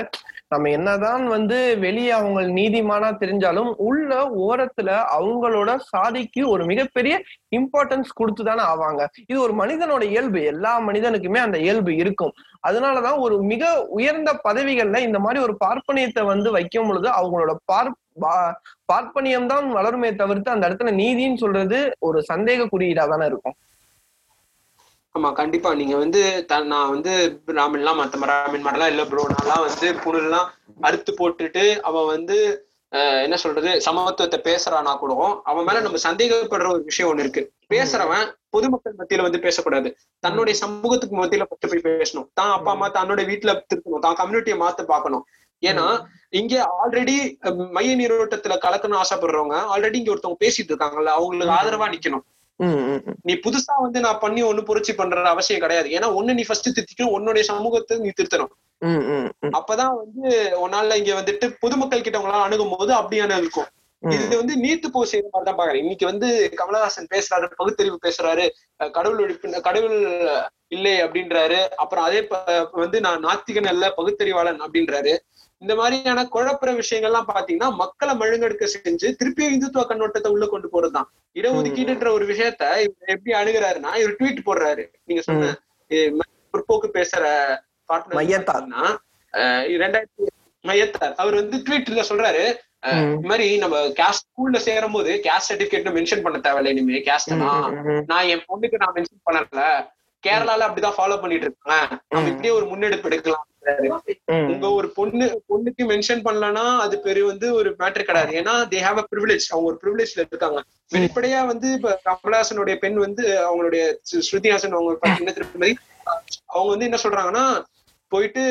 நம்ம என்னதான் வந்து வெளியே அவங்க நீதிமானா தெரிஞ்சாலும் உள்ள ஓரத்துல அவங்களோட சாதிக்கு ஒரு மிகப்பெரிய இம்பார்ட்டன்ஸ் கொடுத்துதானே ஆவாங்க. இது ஒரு மனிதனோட இயல்பு. எல்லா மனிதனுக்குமே அந்த இயல்பு இருக்கும். அதனாலதான் ஒரு மிக உயர்ந்த பதவிகள்ல இந்த மாதிரி ஒரு பார்ப்பனியத்தை வந்து வைக்கும் பொழுது அவங்களோட பார் பார்ப்பனியம் தான் வளருமே தவிர்த்து அந்த இடத்துல நீதின்னு சொல்றது ஒரு சந்தேக குறியீடா தானே இருக்கும். ஆமா கண்டிப்பா. நீங்க வந்து நான் வந்து பிராமின்லாம் மத்த பிராமின் மாதிரிலாம் இல்ல ப்ரோ நான்லாம் வந்து புனல்லாம் அறுத்து போட்டுட்டு அவன் வந்து என்ன சொல்றது சமத்துவத்தை பேசுறானா கூட அவன் மேல நம்ம சந்தேகப்படுற ஒரு விஷயம் ஒண்ணு இருக்கு. பேசுறவன் பொதுமக்கள் மத்தியில வந்து பேசக்கூடாது. தன்னுடைய சமூகத்துக்கு மத்தியில பத்து போய் பேசணும். தான் அப்பா அம்மா தன்னோட வீட்டுல திருத்தணும். தான் கம்யூனிட்டியை மாத்த பாக்கணும் ஏன்னா இங்க ஆல்ரெடி மைய நீரோட்டத்துல கலக்கணும்னு ஆசைப்படுறவங்க ஆல்ரெடி இங்க ஒருத்தவங்க பேசிட்டு இருக்காங்கல்ல அவங்களுக்கு ஆதரவா நிக்கணும். நீ புதுசா வந்து நான் பண்ணி ஒண்ணு புரட்சி பண்ற அவசியம் கிடையாது. ஏன்னா ஒண்ணு நீ ஃபர்ஸ்ட் திருத்திக்கணும் உன்னுடைய சமூகத்தை நீ திருத்தணும். அப்பதான் வந்து உன்னால இங்க வந்துட்டு பொதுமக்கள் கிட்ட உங்களால அணுகும் போது அப்படியான இருக்கும். இது வந்து நீத்து போ செய்யற மாதிரி தான் பாக்குறேன். இன்னைக்கு வந்து கமலஹாசன் பேசுறாரு பகுத்தறிவு பேசுறாரு கடவுள் ஒழிப்பு கடவுள் இல்லை அப்படின்றாரு. அப்புறம் அதே வந்து நான் நாத்திகன் அல்ல பகுத்தறிவாளன் அப்படின்றாரு. இந்த மாதிரியான குழப்புற விஷயங்கள்லாம் பாத்தீங்கன்னா மக்களை மழுங்கெடுக்க செஞ்சு திருப்பியும் இந்துத்துவ கண்ணோட்டத்தை உள்ள கொண்டு போறதுதான். இடஒதுக்கீடுன்ற ஒரு விஷயத்த இவர் எப்படி அணுகுறாருன்னா இவர் ட்வீட் போடுறாரு. நீங்க சொன்ன இது மாதிரி பிற்போக்கு பேசுற அஹ் இரண்டாயிரத்தி மையத்தார். அவர் வந்து ட்வீட்ல சொல்றாரு. இந்த மாதிரி நம்ம கேஸ்ட் ஸ்கூல்ல சேரும் போது கேஸ்ட் சர்டிபிகேட் மென்ஷன் பண்ண தேவையில்ல இனிமே. கேஸ்ட். நான் என் பொண்ணுக்கு நான் மென்ஷன் பண்ணல. கேரளால அப்படிதான் ஃபாலோ பண்ணிட்டு இருக்காங்க. நம்ம. இப்படியே ஒரு முன்னெடுப்பு எடுக்கலாம். உங்க ஒரு பொண்ணு பொண்ணுக்கு மென்ஷன் பண்ணலன்னா அது பெரிய வந்து ஒரு மேட்டர் கிடையாது. ஏன்னா தே ஹாவ் அ ப்ரிவிலேஜ் அவங்க ஒரு ப்ரிவிலேஜ்ல இருக்காங்க. வெளிப்படையா வந்து இப்ப கமலஹாசனுடைய பெண் வந்து அவங்களுடைய ஸ்ரு- ஸ்ருதிஹாசன் அவங்க பாத்தீங்கன்னா திருப்பதி அவங்க வந்து என்ன சொல்றாங்கன்னா போயிட்டு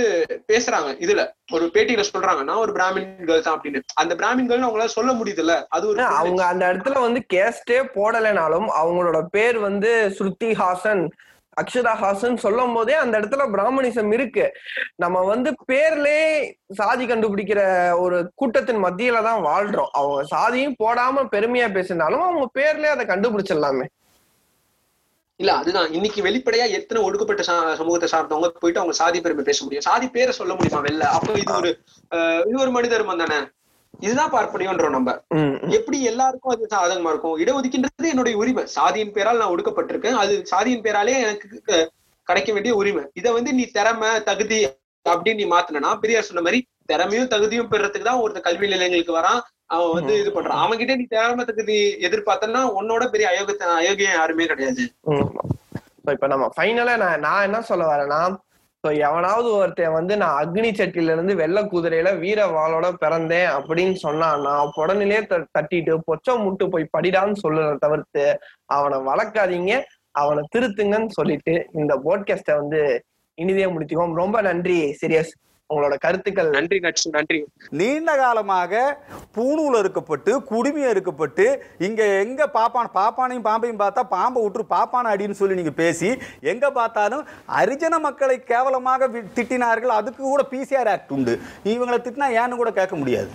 பேசுறாங்க இதுல. ஒரு பேட்டியில சொல்றாங்க நான் ஒரு பிராமின் கேர்ள் தான் அப்படின்னு. அந்த பிராமின் கேர்ள் அவங்களால சொல்ல முடியுதுல்ல. அது ஒரு அவங்க அந்த இடத்துல வந்து கேஸ்டே போடலைனாலும் அவங்களோட பேர் வந்து ஸ்ருதி ஹாசன் அக்ஷரா ஹாசன் சொல்லும் போதே அந்த இடத்துல பிராமணிசம் இருக்கு. நம்ம வந்து பேர்லே சாதி கண்டுபிடிக்கிற ஒரு கூட்டத்தின் மத்தியில தான் வாழ்றோம். அவங்க சாதியும் போடாம பெருமையா பேசினாலும் அவங்க பேர்லயே அதை கண்டுபிடிச்சிடலாமே. இல்ல அதுதான். இன்னைக்கு வெளிப்படையா எத்தனை ஒடுக்கப்பட்ட சா- சமூகத்தை சார்ந்தவங்க போயிட்டு அவங்க சாதி பெருமை பேச முடியும்? சாதி பேரை சொல்ல முடியுமா வெளில? அப்ப இது ஒரு அஹ், இது ஒரு மனித தர்மம் தானே? இதுதான் பார்ப்பனியோன்றோம் நம்ம. எப்படி எல்லாருக்கும் அது சாதகமா இருக்கும்? இடஒதுக்கின்றது என்னுடைய உரிமை. சாதியின் பேரால் நான் ஒடுக்கப்பட்டிருக்கேன். அது சாதியின் பேராலே எனக்கு கிடைக்க வேண்டிய உரிமை. இதை வந்து நீ திறமை தகுதி அப்படின்னு நீ மாத்தினா பெரியார் சொன்ன மாதிரி திறமையும் தகுதியும் பெறறதுக்கு தான் ஒருத்தர் கல்வி நிலையங்களுக்கு வரான். அவன் வந்து இது பண்றான். அவன் கிட்ட நீ திறமை தகுதி எதிர்பார்த்தனா உன்னோட பெரிய அயோகத்தை அயோக்கியம் யாருமே கிடையாது. இப்ப நம்ம ஃபைனலா நான் நான் என்ன சொல்ல வரேன்னா so எவனாவது ஒருத்தன் வந்து நான் அக்னி சட்டில இருந்து வெள்ள குதிரையில வீர வாளோட பிறந்தேன் அப்படின்னு சொன்னான்னா உடனே த- தட்டிட்டு பொச்சம் முட்டு போய் படிடான்னு சொல்லுறத தவிர்த்து அவனை வளர்க்காதீங்க அவனை திருத்துங்கன்னு சொல்லிட்டு இந்த போட்காஸ்ட வந்து இனிதே முடிச்சுக்கோம் ரொம்ப நன்றி சீரியஸ். உங்களோட கருத்துக்கள். நன்றி நட்சு நன்றி. நீண்ட காலமாக பூணூல் அறுக்கப்பட்டு குடுமி அறுக்கப்பட்டு இங்க எங்க பாப்பான் பாப்பானையும் பாம்பையும் பார்த்தா பாம்பை விட்டுரு பாப்பான அடின்னு சொல்லி நீங்க பேசி எங்க பார்த்தாலும் அரிஜன மக்களை கேவலமாக திட்டினார்கள். அதுக்கு கூட பிசிஆர் ஆக்ட் உண்டு. இவங்களை திட்டினா ஏன்னு கூட கேட்க முடியாது.